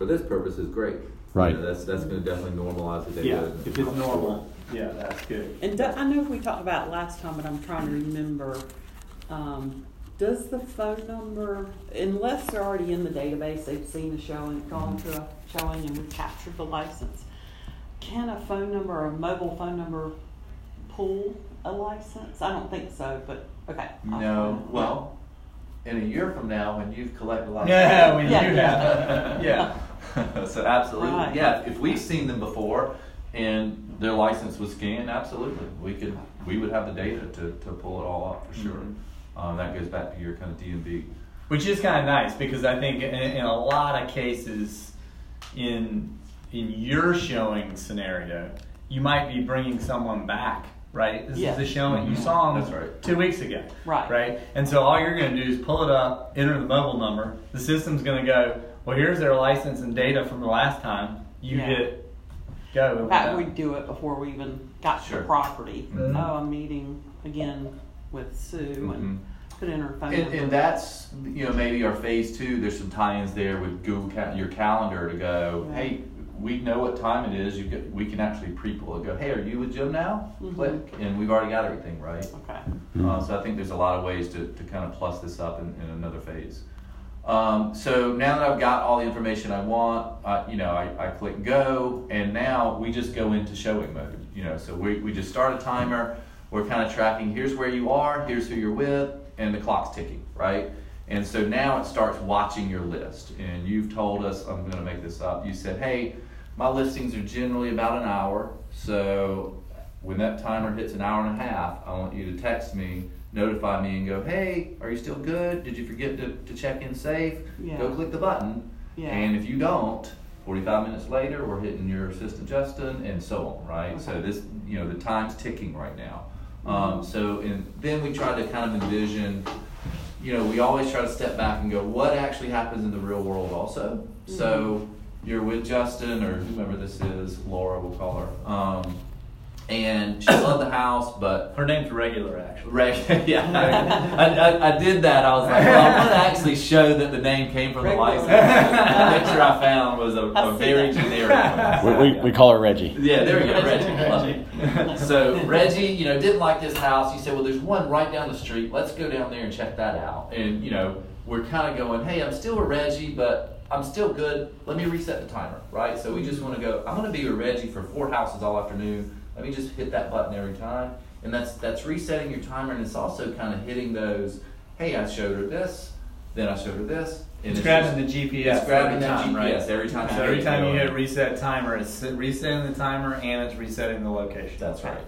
S4: for this purpose, is great. You
S3: Right.
S4: know, That's, that's gonna definitely normalize the data.
S1: Yeah, if it's normal, yeah, that's good.
S2: And do- I know we talked about it last time, but I'm trying to remember, um, does the phone number, unless they're already in the database, they've seen the showing, gone to a showing and we've captured the license, can a phone number or a mobile phone number pull a license? I don't think so, but, okay. I'll
S4: No, well, in a year from now, when you've collected a lot of.
S1: Yeah, when you
S2: Yeah.
S1: have, yeah.
S4: So absolutely,
S2: Right.
S4: yeah, if we've seen them before and their license was scanned, absolutely, we could, we would have the data to, to pull it all up for sure.
S1: Mhm.
S4: Um, that goes back to your kind of DMV.
S1: Which is kind of nice because I think in, in a lot of cases, in in your showing scenario, you might be bringing someone back, right? This
S2: Yeah.
S1: is the showing you
S4: Mhm.
S1: saw them
S4: That's right.
S1: two weeks ago,
S2: Right.
S1: Right, and so all you're going to do is pull it up, enter the mobile number. The system's going to go, well, here's their license and data from the last time. You
S2: Yeah.
S1: hit go.
S2: In fact,
S1: we're
S2: we
S1: done.
S2: do it before we even got to the property.
S1: Mhm.
S2: Oh, I'm meeting again with Sue
S4: Mhm.
S2: and put in her phone
S4: And, and that's, you know, maybe our phase two, there's some tie-ins there with Google, Ca- your calendar to go,
S2: Yeah.
S4: hey, we know what time it is, you get, we can actually pre-pull it, go, hey, are you with Jim now?
S2: Mhm.
S4: Click, and we've already got everything, right?
S2: Okay.
S4: Uh, so I think there's a lot of ways to, to kind of plus this up in, in another phase. Um, so now that I've got all the information I want, uh, you know, I, I click go, and now we just go into showing mode. You know, so we, we just start a timer. We're kind of tracking. Here's where you are. Here's who you're with, and the clock's ticking, right? And so now it starts watching your list. And you've told us, I'm going to make this up. You said, hey, my listings are generally about an hour. So when that timer hits an hour and a half, I want you to text me, notify me, and go, hey, are you still good? Did you forget to, to check in safe?
S2: Yeah.
S4: Go click the button.
S2: Yeah.
S4: And if you don't, 45 minutes later, we're hitting your assistant Justin, and so on, right? So this, you know, the time's ticking right now. Um, so, and then we try to kind of envision, you know, we always try to step back and go, what actually happens in the real world also? So you're with Justin or whomever this is, Laura, we'll call her. Um, and she loved the house, but
S1: Her name's regular, actually.
S4: Right, yeah. I, I, I did that. I was like, well, I want to actually show that the name came from the license. the picture I found was a,
S2: see
S4: very
S2: that.
S4: generic one.
S3: We, we, we call her Reggie.
S4: Yeah, there we go, Reggie. Love it. So Reggie, you know, didn't like this house. He said, "Well, there's one right down the street. Let's go down there and check that out." And you know, we're kind of going, "Hey, I'm still a Reggie, but I'm still good. Let me reset the timer, right?" So we just want to go. I'm going to be with Reggie for four houses all afternoon. Let me just hit that button every time, and that's that's resetting your timer, and it's also kind of hitting those. Hey, I showed her this, then I showed her this. And
S1: It's grabbing
S4: just-
S1: the GPS.
S4: It's grabbing
S1: every
S4: that
S1: time,
S4: GPS
S1: right?
S4: every time.
S1: So
S4: you
S1: every
S4: hit
S1: time you hit reset timer, it's resetting the timer and it's resetting the location.
S4: That's right.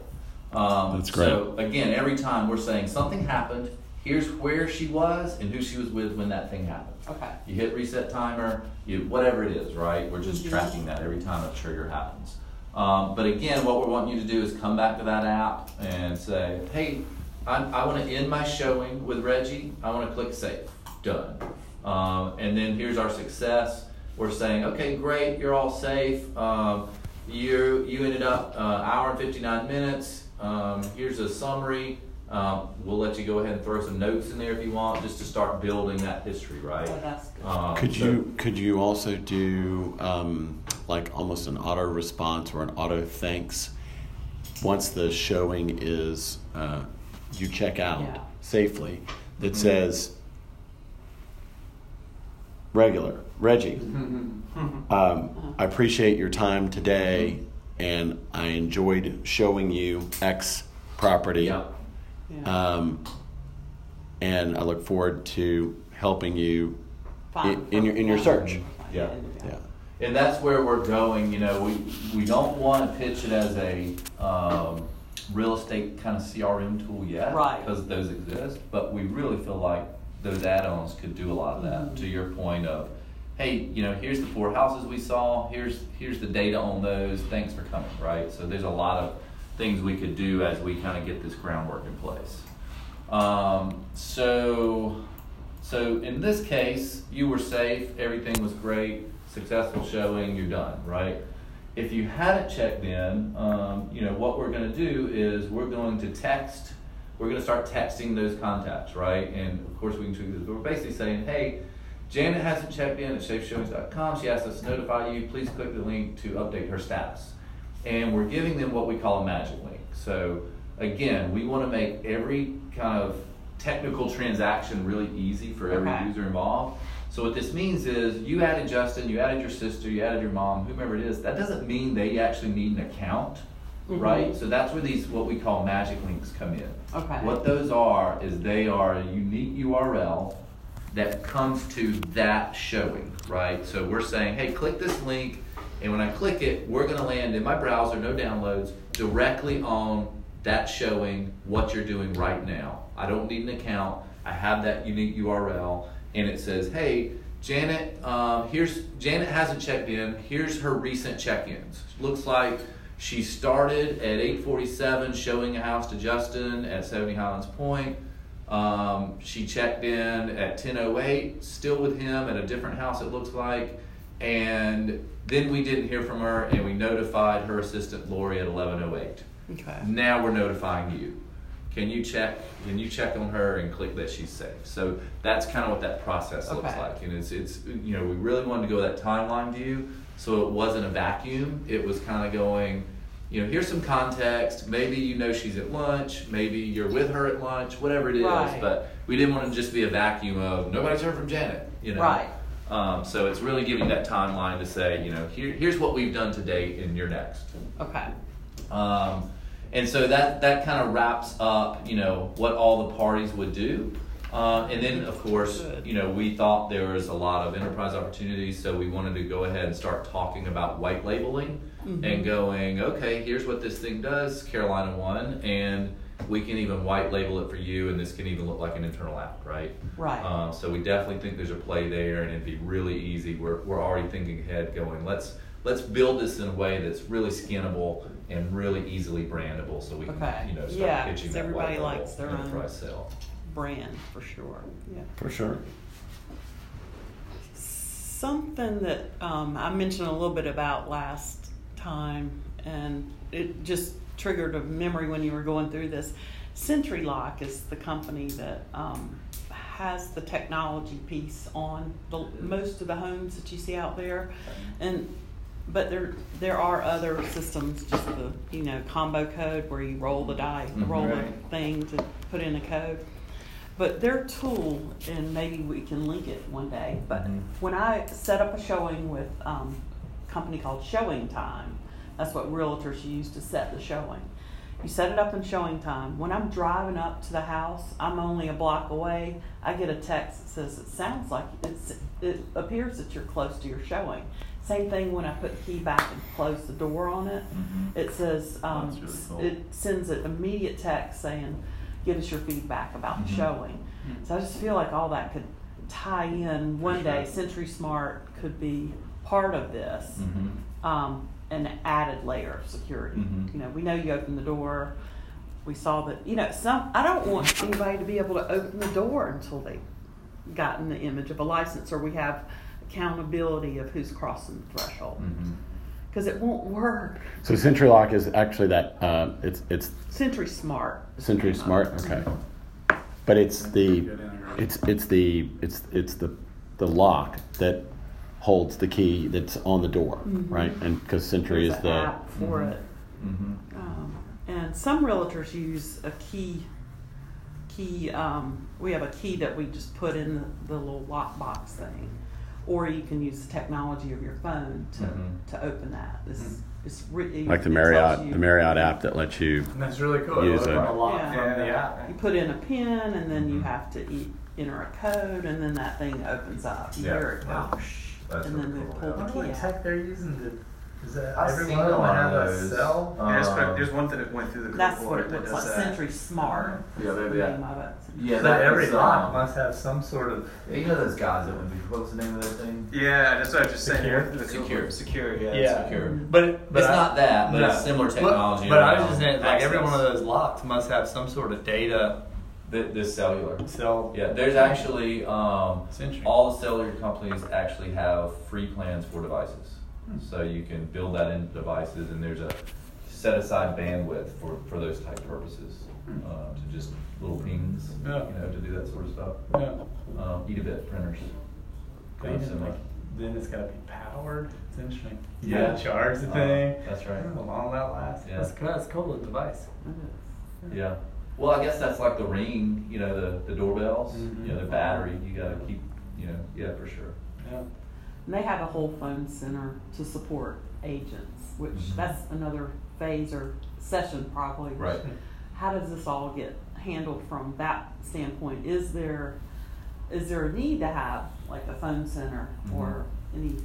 S4: Um,
S3: That's great.
S4: So again, every time we're saying something happened. Here's where she was and who she was with when that thing happened.
S2: Okay.
S4: You hit reset timer, you whatever it is, right? We're just
S2: Mhm.
S4: tracking that every time a trigger happens. Um, but again, what we want you to do is come back to that app and say, hey, I, I want to end my showing with Reggie. I want to click save. Done. Um, and then here's our success. We're saying, okay, great, you're all safe. Um, you you ended up uh, hour and 59 minutes. Um, here's a summary. Um, we'll let you go ahead and throw some notes in there if you want, just to start building that history, right?
S2: Oh, that's good.
S4: Um,
S3: Could
S4: so-
S3: you could you also do um, like almost an auto response or an auto thanks once the showing is uh, you check out
S2: Yeah.
S3: safely that
S4: Mhm.
S3: says
S7: regular Reggie. Um, I appreciate your time today, and I enjoyed showing you X property.
S4: Yeah.
S2: Yeah.
S7: Um, and I look forward to helping you in, in your in your search.
S4: Yeah.
S7: Yeah.
S4: And that's where we're going, you know, we, we don't want to pitch it as a, um, real estate kind of CRM tool yet.
S2: Right.
S4: Because those exist, but we really feel like those add-ons could do a lot of that, to your point of, hey, you know, here's the four houses we saw, here's, here's the data on those, thanks for coming, right? So there's a lot of things we could do as we kind of get this groundwork in place. Um, so, so in this case, you were safe, everything was great, successful showing, you're done, right? If you haven't checked in, um, you know, what we're gonna do is we're going to text, we're gonna start texting those contacts, right? And of course, we can tweak this, but we're basically saying, hey, Janet hasn't checked in at safeshowings.com. She asked us to notify you. Please click the link to update her status. And we're giving them what we call a magic link. So again, we want to make every kind of technical transaction really easy for every
S2: Okay.
S4: user involved. So what this means is you added Justin, you added your sister, you added your mom, whomever it is. That doesn't mean they actually need an account,
S2: Mhm.
S4: right? So that's where these what we call magic links come in.
S2: Okay.
S4: What those are is they are a unique URL that comes to that showing, right? So we're saying, hey, click this link, and when I click it, we're gonna land in my browser, no downloads, directly on that showing what you're doing right now. I don't need an account. I have that unique URL, and it says, hey, Janet, um, here's Janet hasn't checked in. Here's her recent check-ins. Looks like she started at 8:47, showing a house to Justin at 70 Highlands Point. Um, she checked in at 10:08, still with him at a different house. It looks like, and then we didn't hear from her, and we notified her assistant Lori at 11:08.
S2: Okay.
S4: Now we're notifying you. Can you check? Can you check on her and click that she's safe? So that's kind of what that process looks like, and it's it's you know we really wanted to go that timeline view, so it wasn't a vacuum. It was kind of going, you know, here's some context. Maybe you know she's at lunch. Maybe you're with her at lunch. Whatever it is,
S2: Right.
S4: but we didn't want to just be a vacuum of nobody's heard from Janet. You know,
S2: Right.
S4: Um, so it's really giving that timeline to say, you know, here, here's what we've done to date, and you're next.
S2: Okay.
S4: Um, and so that, that kind of wraps up, you know, what all the parties would do. Uh, and then, of course, you know, we thought there was a lot of enterprise opportunities, so we wanted to go ahead and start talking about white labeling and going, okay, here's what this thing does, Carolina One, and we can even white label it for you, and this can even look like an internal app, right?
S2: Right.
S4: Um, so we definitely think there's a play there, and it'd be really easy. We're, we're already thinking ahead, going let's let's build this in a way that's really skinnable and really easily brandable, so we can
S2: Okay.
S4: you know start
S2: Yeah,
S4: pitching
S2: 'cause
S4: that
S2: everybody
S4: white level
S2: likes their own-
S4: enterprise sale.
S2: Brand for sure. Yeah.
S7: For sure.
S2: Something that um, I mentioned a little bit about last time, and it just triggered a memory when you were going through this. SentriLock is the company that um, has the technology piece on the, most of the homes that you see out there, and but there there are other systems, just the you know combo code where you roll the die,
S4: Mhm.
S2: roll
S6: Right.
S2: the thing to put in a code. But their tool, and maybe we can link it one day. But
S4: Mhm.
S2: when I set up a showing with um, a company called ShowingTime, that's what realtors use to set the showing. You set it up in showing time. When I'm driving up to the house, I'm only a block away. I get a text that says it sounds like it's. It appears that you're close to your showing. Same thing when I put the key back and close the door on it.
S4: Mhm.
S2: It says um,
S4: really cool.
S2: it sends an immediate text saying, "Give us your feedback about the
S4: Mhm.
S2: showing." So I just feel like all that could tie in. One
S4: For
S2: day,
S4: sure.
S2: SentriSmart could be part of this,
S4: Mhm.
S2: um, an added layer of security.
S4: Mhm.
S2: You know, we know you open the door. We saw that. You know, some. I don't want anybody to be able to open the door until they've gotten the image of a license, or we have accountability of who's crossing the threshold.
S4: Mhm.
S2: Because it won't work.
S7: So SentriLock is actually that. Uh, it's it's
S2: SentriSmart.
S7: Century Smart. Okay. But it's the it's it's the it's it's the the lock that holds the key that's on the door, right? And because Sentri
S2: There's
S7: is the
S2: app for
S4: Mhm.
S2: it.
S4: Mhm.
S2: Um, and some realtors use a key. Key. Um, we have a key that we just put in the, the little lockbox thing. Or you can use the technology of your phone to,
S4: Mhm.
S2: to open that. This is re-
S3: Like the Marriott, the Marriott app that lets you.
S1: And that's really cool.
S3: Use
S1: It'll a lock
S2: Yeah.
S1: from the app.
S2: You put in a pin, and then you
S4: Mhm.
S2: have to e- enter a code, and then that thing opens up. You
S4: Yeah.
S2: hear it
S4: Yeah.
S2: go,
S4: That's
S2: and
S4: really
S2: then they
S4: cool.
S2: pull
S1: I
S2: the
S1: wonder
S2: key
S1: what tech they're using to. Is that
S4: I've
S1: every
S4: seen
S1: one of them have a
S4: those.
S1: cell?
S6: Yeah, there's,
S4: Um,
S6: there's one that went through the
S2: That's what
S6: board
S2: it
S6: that
S2: looks
S6: does
S2: like.
S6: that.
S2: SentriSmart.
S4: Yeah, maybe that-
S2: name of it.
S4: Yeah,
S1: So
S4: that
S1: every
S4: was,
S1: lock
S4: um,
S1: must have some sort of.
S4: Yeah, you know those guys that went before. What's the name of that thing?
S6: Yeah, that's what I was just saying.
S1: Secure?
S6: The Google-
S4: Secure.
S6: Secure, yeah.
S1: Yeah.
S4: Secure.
S1: But, but
S4: it's
S1: I-
S4: not that, but
S1: No.
S4: it's similar
S1: But-
S4: technology.
S1: But, I was
S4: around
S1: just saying, like every
S4: access.
S1: one of those locks must have some sort of data
S4: Th- this cellular.
S1: cell.
S4: Yeah, there's actually um,
S1: Sentri.
S4: all the cellular companies actually have free plans for devices. So you can build that into devices, and there's a set aside bandwidth for, for those type purposes,
S1: Hmm.
S4: uh, to just little pings,
S1: Yeah.
S4: you know, to do that sort of stuff.
S1: Yeah.
S4: Um, Etabit printers.
S1: But
S4: Kind of
S1: even
S4: similar.
S1: like, then it's got to be powered. It's interesting. You
S4: Yeah.
S1: gotta charge the
S4: Uh,
S1: thing.
S4: that's right.
S1: How long that lasts?
S4: Yeah.
S1: That's, that's a cool little device.
S4: Yeah. Well, I guess that's like the ring, you know, the, the doorbells,
S1: Mhm.
S4: you know, the battery, you gotta keep, you know, yeah, for sure.
S1: Yeah.
S2: And they have a whole phone center to support agents, which
S4: Mhm.
S2: that's another phase or session probably.
S4: Right.
S2: How does this all get handled from that standpoint? Is there, is there a need to have like a phone center or any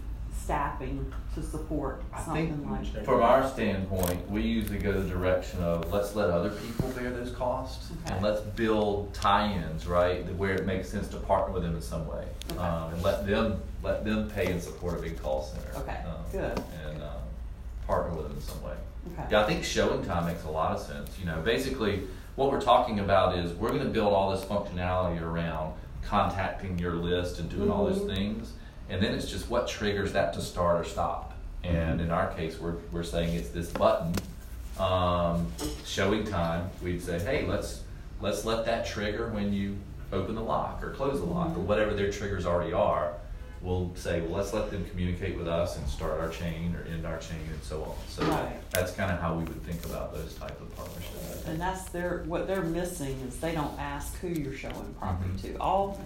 S2: staffing to support
S4: I think
S2: something like that?
S4: From our standpoint, we usually go the direction of let's let other people bear those costs and let's build tie-ins, right, where it makes sense to partner with them in some way.
S2: Okay.
S4: Um, and let them, let them pay and support a big call center.
S2: Okay,
S4: um,
S2: good.
S4: And, um, partner with them in some way.
S2: Okay.
S4: Yeah, I think showing time makes a lot of sense. You know, basically, what we're talking about is we're going to build all this functionality around contacting your list and doing all those
S2: Mhm.
S4: things, and then it's just what triggers that to start or stop. And in our case, we're we're saying it's this button, um, showing time. We'd say, hey, let's let's let that trigger when you open the lock or close the lock or whatever their triggers already are. We'll say, well, let's let them communicate with us and start our chain or end our chain and so on. So
S2: Right.
S4: that's kind of how we would think about those type of partnerships.
S2: And that's their, what they're missing is they don't ask who you're showing property
S4: Mhm.
S2: to. All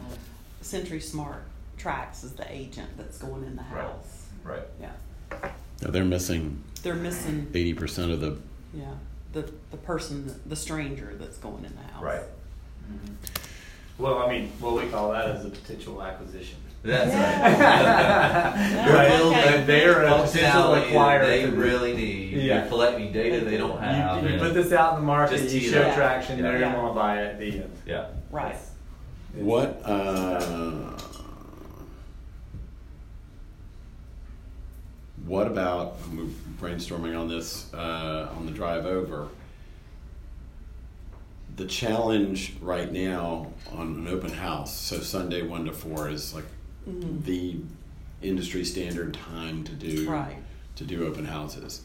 S2: SentriSmart tracks is the agent that's going in the
S4: Right.
S2: house.
S4: Right.
S2: Yeah,
S3: No, they're missing
S2: they're missing,
S3: eighty percent of the.
S2: yeah, the, the person, the stranger that's going in the house.
S4: Right.
S1: Well, I mean, what we call that is a potential acquisition.
S4: That's
S2: Yeah.
S4: right.
S2: Yeah,
S4: You're
S2: okay.
S4: building
S1: They're a potential
S4: functionality
S1: acquirer
S4: that they
S1: to the-
S4: really need.
S1: Yeah.
S4: You're collecting data they don't have.
S1: You, you
S4: and-
S1: put this out in the market,
S4: Just
S1: you
S4: tee it
S1: show
S4: up.
S1: traction,
S4: Yeah.
S1: they're
S2: Yeah.
S1: gonna wanna buy it the end.
S4: Yeah.
S2: Right.
S1: It's-
S3: What? Uh, what about we're brainstorming on this uh, on the drive over? The challenge right now on an open house, so Sunday one to four is like
S2: Mhm.
S3: the industry standard time to do
S2: Right.
S3: to do open houses,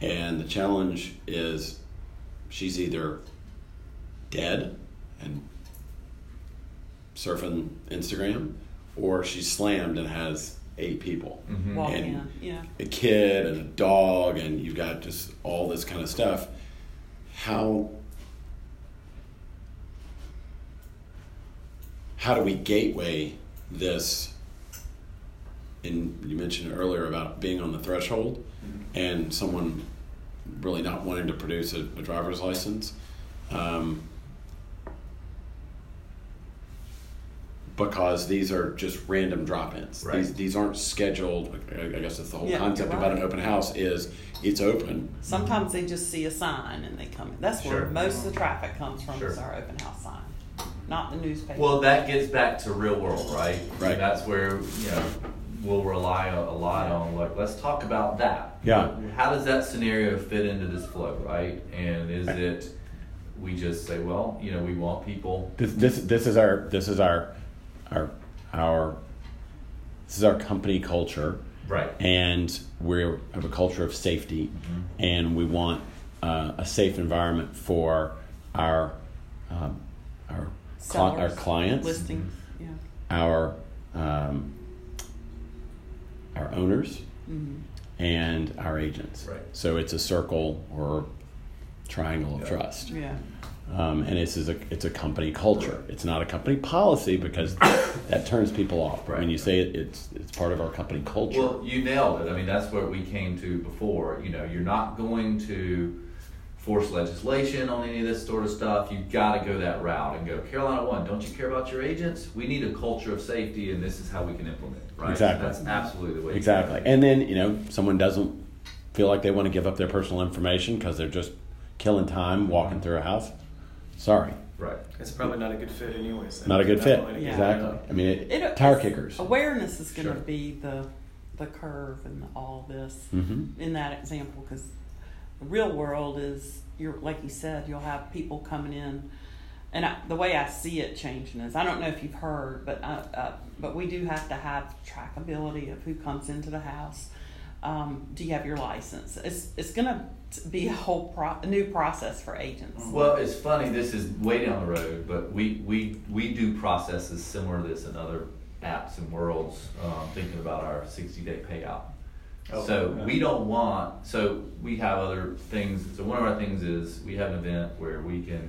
S3: and the challenge is she's either dead and surfing Instagram, or she's slammed and has eight people,
S4: Mhm.
S2: Walk
S3: And-
S2: in, yeah.
S3: a kid and a dog, and you've got just all this kind of stuff. How how do we gateway this? And you mentioned earlier about being on the threshold, and someone really not wanting to produce a, a driver's license. Um, because these are just random drop-ins.
S4: Right.
S3: These these aren't scheduled. I I guess that's the whole
S2: Yeah,
S3: concept
S2: you're
S3: about an open house is it's open.
S2: Sometimes they just see a sign and they come in. That's where most of the traffic comes from is our open house sign, not the newspaper.
S4: Well, that gets back to real world, right?
S3: Right.
S4: That's where you know we'll rely a, a lot on. Like, let's talk about that.
S3: Yeah.
S4: How does that scenario fit into this flow, right? And is it we just say, well, you know, we want people.
S3: This this this is our this is our our our this is our company culture.
S4: Right.
S3: and we have a culture of safety,
S4: Mm-hmm.
S3: and we want uh, a safe environment for our um, our cli- our clients,
S2: listings, yeah.
S3: our um, our owners,
S2: Mhm.
S3: and our agents.
S4: Right.
S3: So it's a circle or triangle of
S4: Yeah.
S3: trust.
S2: Yeah.
S3: Um, and this is a it's a company culture. It's not a company policy because that turns people off.
S4: Right.
S3: When you say it, it's it's part of our company culture.
S4: Well, you nailed it. I mean, that's what we came to before. You know, you're not going to force legislation on any of this sort of stuff. You've got to go that route and go, Carolina One, don't you care about your agents? We need a culture of safety, and this is how we can implement it, right?
S3: Exactly.
S4: That's absolutely the way.
S3: Exactly. And then, you know, someone doesn't feel like they want to give up their personal information because they're just killing time walking through a house. Sorry.
S4: Right.
S6: It's probably not a good fit anyways.
S3: Not a good fit.
S2: Yeah.
S3: Exactly. I mean, it,
S2: It-
S3: tire kickers.
S2: Awareness is going to
S4: Sure.
S2: be the the curve and all this
S3: hmm
S2: in that example because the real world is you're like you said you'll have people coming in and I, the way I see it changing is I don't know if you've heard but uh, uh, but we do have to have trackability of who comes into the house. Um, do you have your license? It's it's going to be a whole pro- a new process for agents.
S4: Well, it's funny. This is way down the road, but we we we do processes similar to this in other apps and worlds. Um, thinking about our sixty day payout.
S1: Oh,
S4: so we don't want. So we have other things. So one of our things is we have an event where we can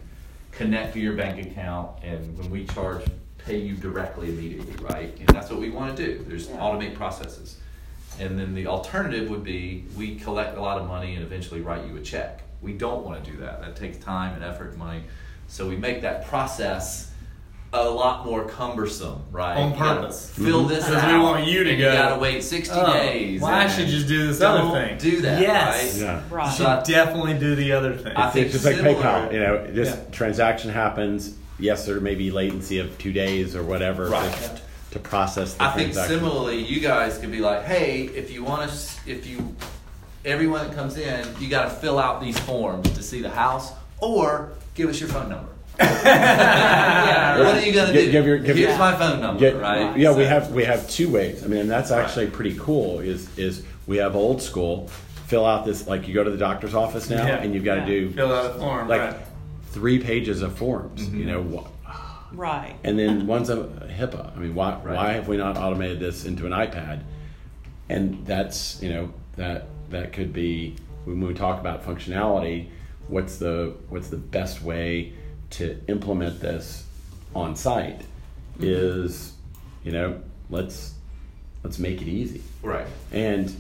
S4: connect to your bank account, and when we charge, pay you directly immediately, right? And that's what we want to do. There's
S2: Yeah.
S4: automate processes. And then the alternative would be we collect a lot of money and eventually write you a check. We don't want to do that. That takes time and effort and money. So we make that process a lot more cumbersome, right?
S1: On
S4: You gotta
S1: purpose.
S4: Fill this
S1: mm-hmm.
S4: Because
S1: we want you to
S4: and
S1: go,
S4: You gotta wait 60
S1: Oh,
S4: days.
S1: Well, I should just do this other thing.
S4: do that,
S1: Yes.
S4: right?
S3: Yeah.
S2: Right.
S1: You
S4: So
S1: should definitely do the other thing.
S4: I think
S3: It's just like PayPal. You know, this
S1: Yeah.
S3: transaction happens. Yes, there may be latency of two days or whatever
S4: Right.
S3: To, to process the
S4: I think similarly, you guys could be like, hey, if you want to, if you, everyone that comes in, you got to fill out these forms to see the house, or give us your phone number.
S2: Yeah.
S4: What are you gonna
S3: Give-
S4: do?
S3: give your- give
S4: Here's
S2: your-
S4: my phone number,
S3: Yeah,
S4: right?
S3: yeah, we have we have two ways. I mean, and that's
S4: Right.
S3: actually pretty cool. Is is we have old school. Fill out this like you go to the doctor's office now,
S1: Yeah.
S3: and you've got to
S2: Yeah.
S3: do
S1: Fill out a form.
S3: like
S1: right.
S3: three pages of forms.
S4: Mhm.
S3: You know, wha-
S2: Right.
S3: and then one's a HIPAA. I mean, why
S4: Right.
S3: why have we not automated this into an iPad? And that's you know that that could be when we talk about functionality. What's the what's the best way to implement this on site? Mm-hmm. Is you know let's let's make it easy.
S4: right.
S3: And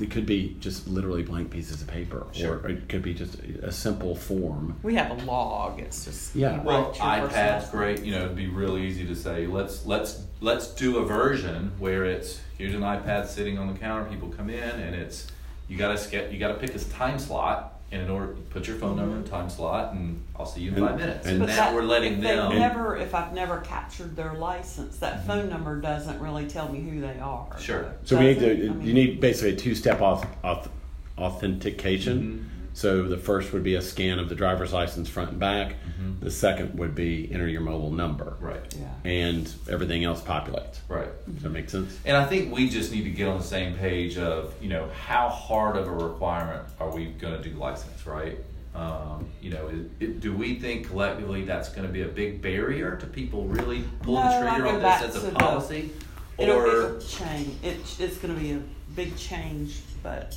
S3: it could be just literally blank pieces of paper,
S4: Sure.
S3: or it could be just a simple form.
S2: We have a log. It's just
S3: Yeah.
S4: Well, iPad's great. You know, it'd be real easy to say, let's let's let's do a version where it's here's an iPad sitting on the counter. People come in, and it's you got to get you got to pick a time slot, and in order put your phone number and time slot, and I'll see you in
S3: And-
S4: five minutes.
S3: and
S4: And, that,
S2: that-
S4: we're letting
S2: if
S4: them.
S2: Never, if I've never captured their license, that phone number doesn't really tell me who they are.
S4: Sure.
S3: So we need to.
S2: I mean-
S3: you need basically a two-step auth, auth, authentication.
S4: Mm-hmm.
S3: So the first would be a scan of the driver's license front and back.
S4: Mm-hmm.
S3: The second would be enter your mobile number,
S4: right.
S2: Yeah.
S3: and everything else populates.
S4: Right.
S3: Does that make sense?
S4: And I think we just need to get on the same page of, you know, how hard of a requirement are we going to do license, right? Um, you know, it, it, do we think collectively that's going to be a big barrier to people really pulling
S2: No,
S4: the trigger on this as
S2: to
S4: a
S2: the-
S4: policy?
S2: It'll,
S4: or
S2: it'll change. It, it's going to be a big change, but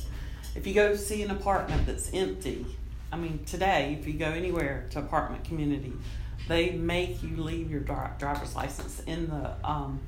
S2: if you go see an apartment that's empty, I mean, today, if you go anywhere to apartment community, they make you leave your dri- driver's license in the um,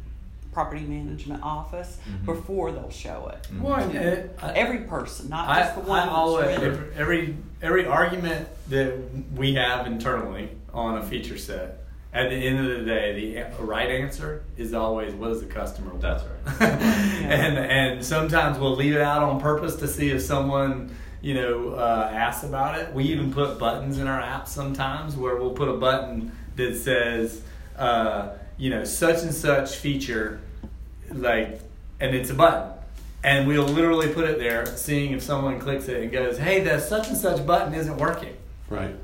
S2: property management office
S4: Mhm.
S2: before they'll show it.
S4: Mhm.
S1: Well, and it- I-
S2: Every person, not
S1: I,
S2: just the one
S1: I
S2: that's
S1: always every, every every argument that we have internally on a feature set. At the end of the day, the right answer is always what does the customer want.
S4: That's right.
S1: and and sometimes we'll leave it out on purpose to see if someone you know uh, asks about it. We even put buttons in our app sometimes where we'll put a button that says uh, you know such and such feature like and it's a button and we'll literally put it there seeing if someone clicks it and goes hey the such and such button isn't working
S3: Right.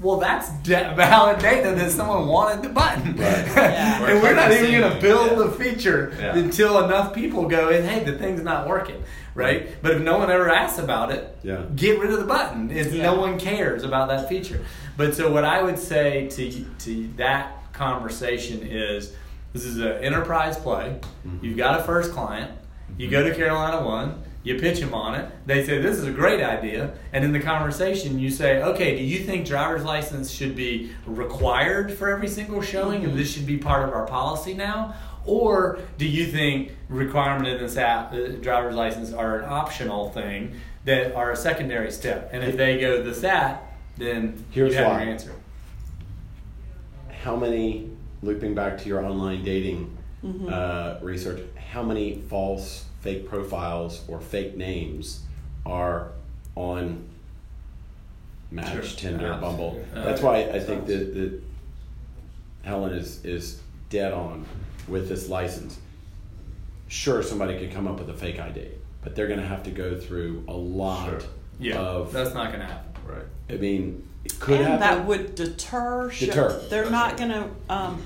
S1: Well that's da- valid data that someone wanted the button
S2: Yeah.
S1: and we're not even going to
S4: Yeah.
S1: build the feature
S4: Yeah.
S1: until enough people go hey the thing's not working right but if no one ever asks about it
S3: Yeah.
S1: get rid of the button it's
S2: Yeah.
S1: no one cares about that feature but so what i would say to to that conversation is this is an enterprise play you've got a first client you go to carolina one You pitch them on it. They say this is a great idea, and in the conversation you say, "Okay, do you think driver's license should be required for every single showing, and this should be part of our policy now?" Or do you think requirement in this app, uh, driver's license, are an optional thing that are a secondary step? And if they go this that, then
S3: Here's
S1: you have
S3: why.
S1: your answer.
S3: how many looping back to your online dating
S2: Mm-hmm.
S3: uh, research how many false fake profiles or fake names are on match
S1: Sure.
S3: tinder
S1: Yeah.
S3: bumble
S1: Yeah.
S3: that's why i think that, that helen is is dead on with this license sure somebody could come up with a fake id but they're going to have to go through a lot
S4: Sure.
S1: Yeah,
S3: of
S1: that's not going to happen.
S4: Right.
S3: i mean it could
S2: and
S3: happen
S2: that would deter. show-
S3: Deter.
S2: They're not going to. Um,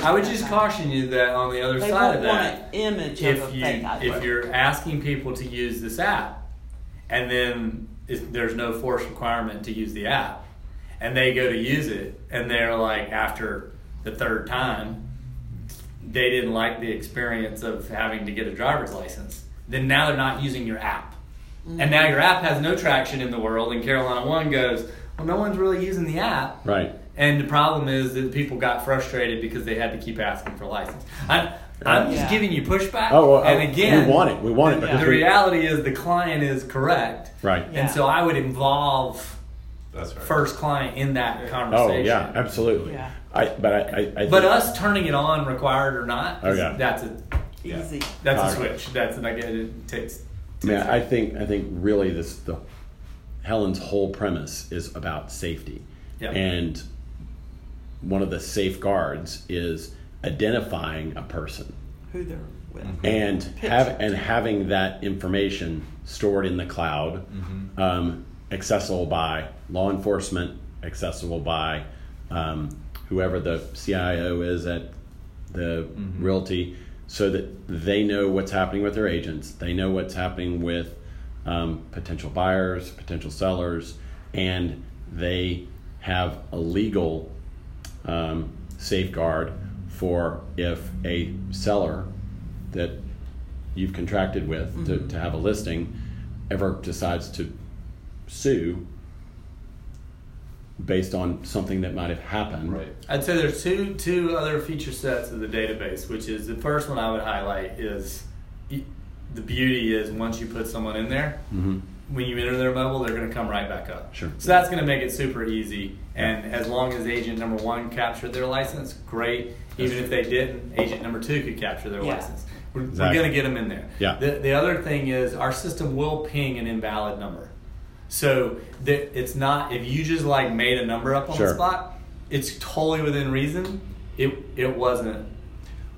S1: I would just caution you that on the other
S2: They
S1: side
S2: won't
S1: of
S2: want
S1: that,
S2: an image of
S1: if
S2: a
S1: you
S2: fake ID.
S1: if you're asking people to use this app, and then if there's no force requirement to use the app, and they go to use it, and they're like after the third time, they didn't like the experience of having to get a driver's license, then now they're not using your app. And mm. now your app has no traction in the world, and Carolina One goes, well, no one's really using the app.
S3: right
S1: And the problem is that people got frustrated because they had to keep asking for license. I'm, I'm just
S2: Yeah.
S1: giving you pushback.
S3: oh, well,
S1: and again,
S3: we want it we want it But the
S1: reality is the client is correct.
S3: right
S2: Yeah.
S1: And so I would involve
S4: That's right.
S1: first client in that conversation.
S3: Oh
S1: conversation.
S3: yeah, absolutely.
S2: Yeah.
S3: I but I, I, I
S1: But us turning it on, required or not,
S3: Oh,
S1: is-
S3: yeah.
S1: that's a
S4: Yeah.
S2: Easy.
S1: that's a
S3: Alright.
S1: switch. That's like it takes.
S3: I mean, I think I think really this the Helen's whole premise is about safety,
S1: Yeah.
S3: and one of the safeguards is identifying a person.
S2: Who they're with.
S3: and have and having that information stored in the cloud, um, accessible by law enforcement, accessible by um, whoever the CIO is at the realty, so that they know what's happening with their agents, they know what's happening with um, potential buyers, potential sellers, and they have a legal um, safeguard for if a seller that you've contracted with to, to have a listing ever decides to sue based on something that might have happened.
S4: Right.
S1: I'd say there's two two other feature sets of the database, which is the first one I would highlight is the beauty is once you put someone in there,
S3: Mhm.
S1: When you enter their mobile, they're going to come right back up.
S3: Sure.
S1: So that's going to make it super easy. And as long as agent number one captured their license, great. Even if they didn't, agent number two could capture their
S2: Yeah.
S1: license. We're,
S3: Exactly.
S1: we're going to get them in there.
S3: Yeah.
S1: The, the other thing is our system will ping an invalid number. So that it's not if you just like made a number up on
S3: Sure.
S1: the spot, it's totally within reason. It it wasn't.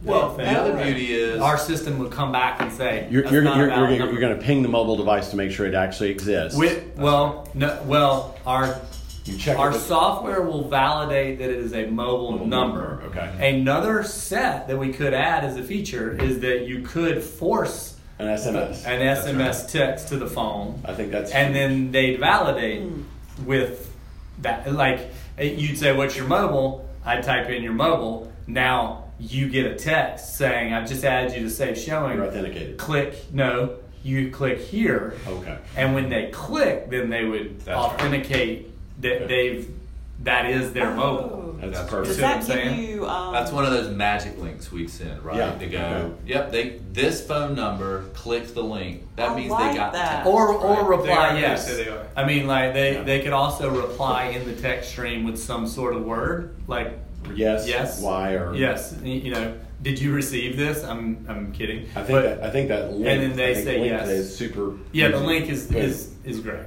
S4: Well,
S1: the
S4: the other beauty is
S1: our system would come back and say
S3: You're, you're, you're, you're, you're going to ping the mobile device to make sure it actually exists.
S1: With, well, no, well, our
S3: you check
S1: our
S3: it
S1: software will validate that it is a mobile,
S3: Mobile
S1: number.
S3: number, okay.
S1: Another set that we could add as a feature is that you could force
S3: an SMS.
S1: an SMS text to the phone,
S3: I think that's
S1: and then they'd validate hmm. with that. Like you'd say, "What's your mobile?" I'd type in your mobile. Now you get a text saying, "I've just added you to Safe Showing."
S3: you're authenticated.
S1: Click no. You click here.
S3: Okay.
S1: And when they click, then they would
S4: That's right.
S1: authenticate that they've that is their mobile.
S3: That's,
S4: That's
S3: perfect.
S2: Does
S1: See what I'm
S2: that give you? Um,
S4: That's one of those magic links we'd send, right?
S3: Yeah.
S4: To go,
S3: Okay.
S4: yep, they this phone number, click the link. That
S2: I
S4: means
S2: like
S4: they got
S2: that.
S4: the text.
S1: Or or
S4: right?
S6: They
S1: reply
S6: are,
S1: yes.
S6: yes, they are.
S1: I mean, like they
S3: Yeah.
S1: they could also reply in the text stream with some sort of word like
S3: Yes.
S1: Yes.
S3: Why or
S1: yes. You know, did you receive this? I'm I'm kidding.
S3: I think
S1: But-
S3: that I think that link.
S1: and then they say yes.
S3: Is super.
S1: yeah, the link is
S3: Boom.
S1: is is great.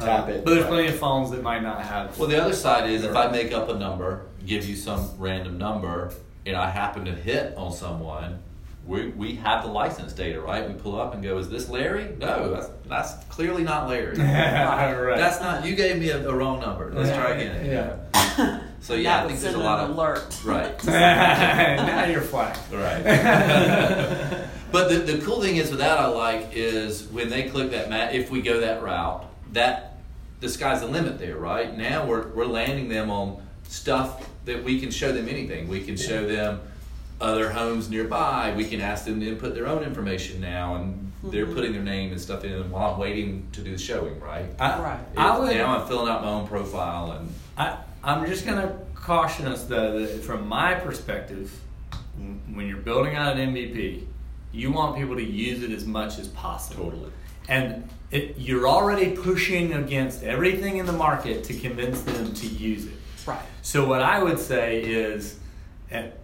S3: tap
S1: Uh,
S3: it.
S1: But there's plenty of phones that might not have.
S4: Well, the other side is if I make up a number, give you some random number, and I happen to hit on someone, we, we have the license data, right? We pull up and go, is this Larry? No, that's, that's clearly not Larry.
S1: right.
S4: That's not, you gave me a, a wrong number. Let's try again.
S1: Yeah.
S4: So yeah, I think there's a lot of,
S2: alert.
S4: right.
S1: now you're flagged.
S4: Right. but the, the cool thing is with that I like is when they click that mat, if we go that route, that the sky's the limit there, right? Now we're, we're landing them on stuff that we can show them anything. We can show them other homes nearby, we can ask them to input their own information now, and they're
S2: Mhm.
S4: putting their name and stuff in while I'm waiting to do the showing, right?
S1: I,
S2: Right.
S1: I would.
S4: now I'm filling out my own profile and
S1: I, I'm just going to caution us though that from my perspective, when you're building out an MVP, you want people to use it as much as possible.
S7: Totally.
S1: And it, you're already pushing against everything in the market to convince them to use it.
S2: Right.
S1: So what I would say is, at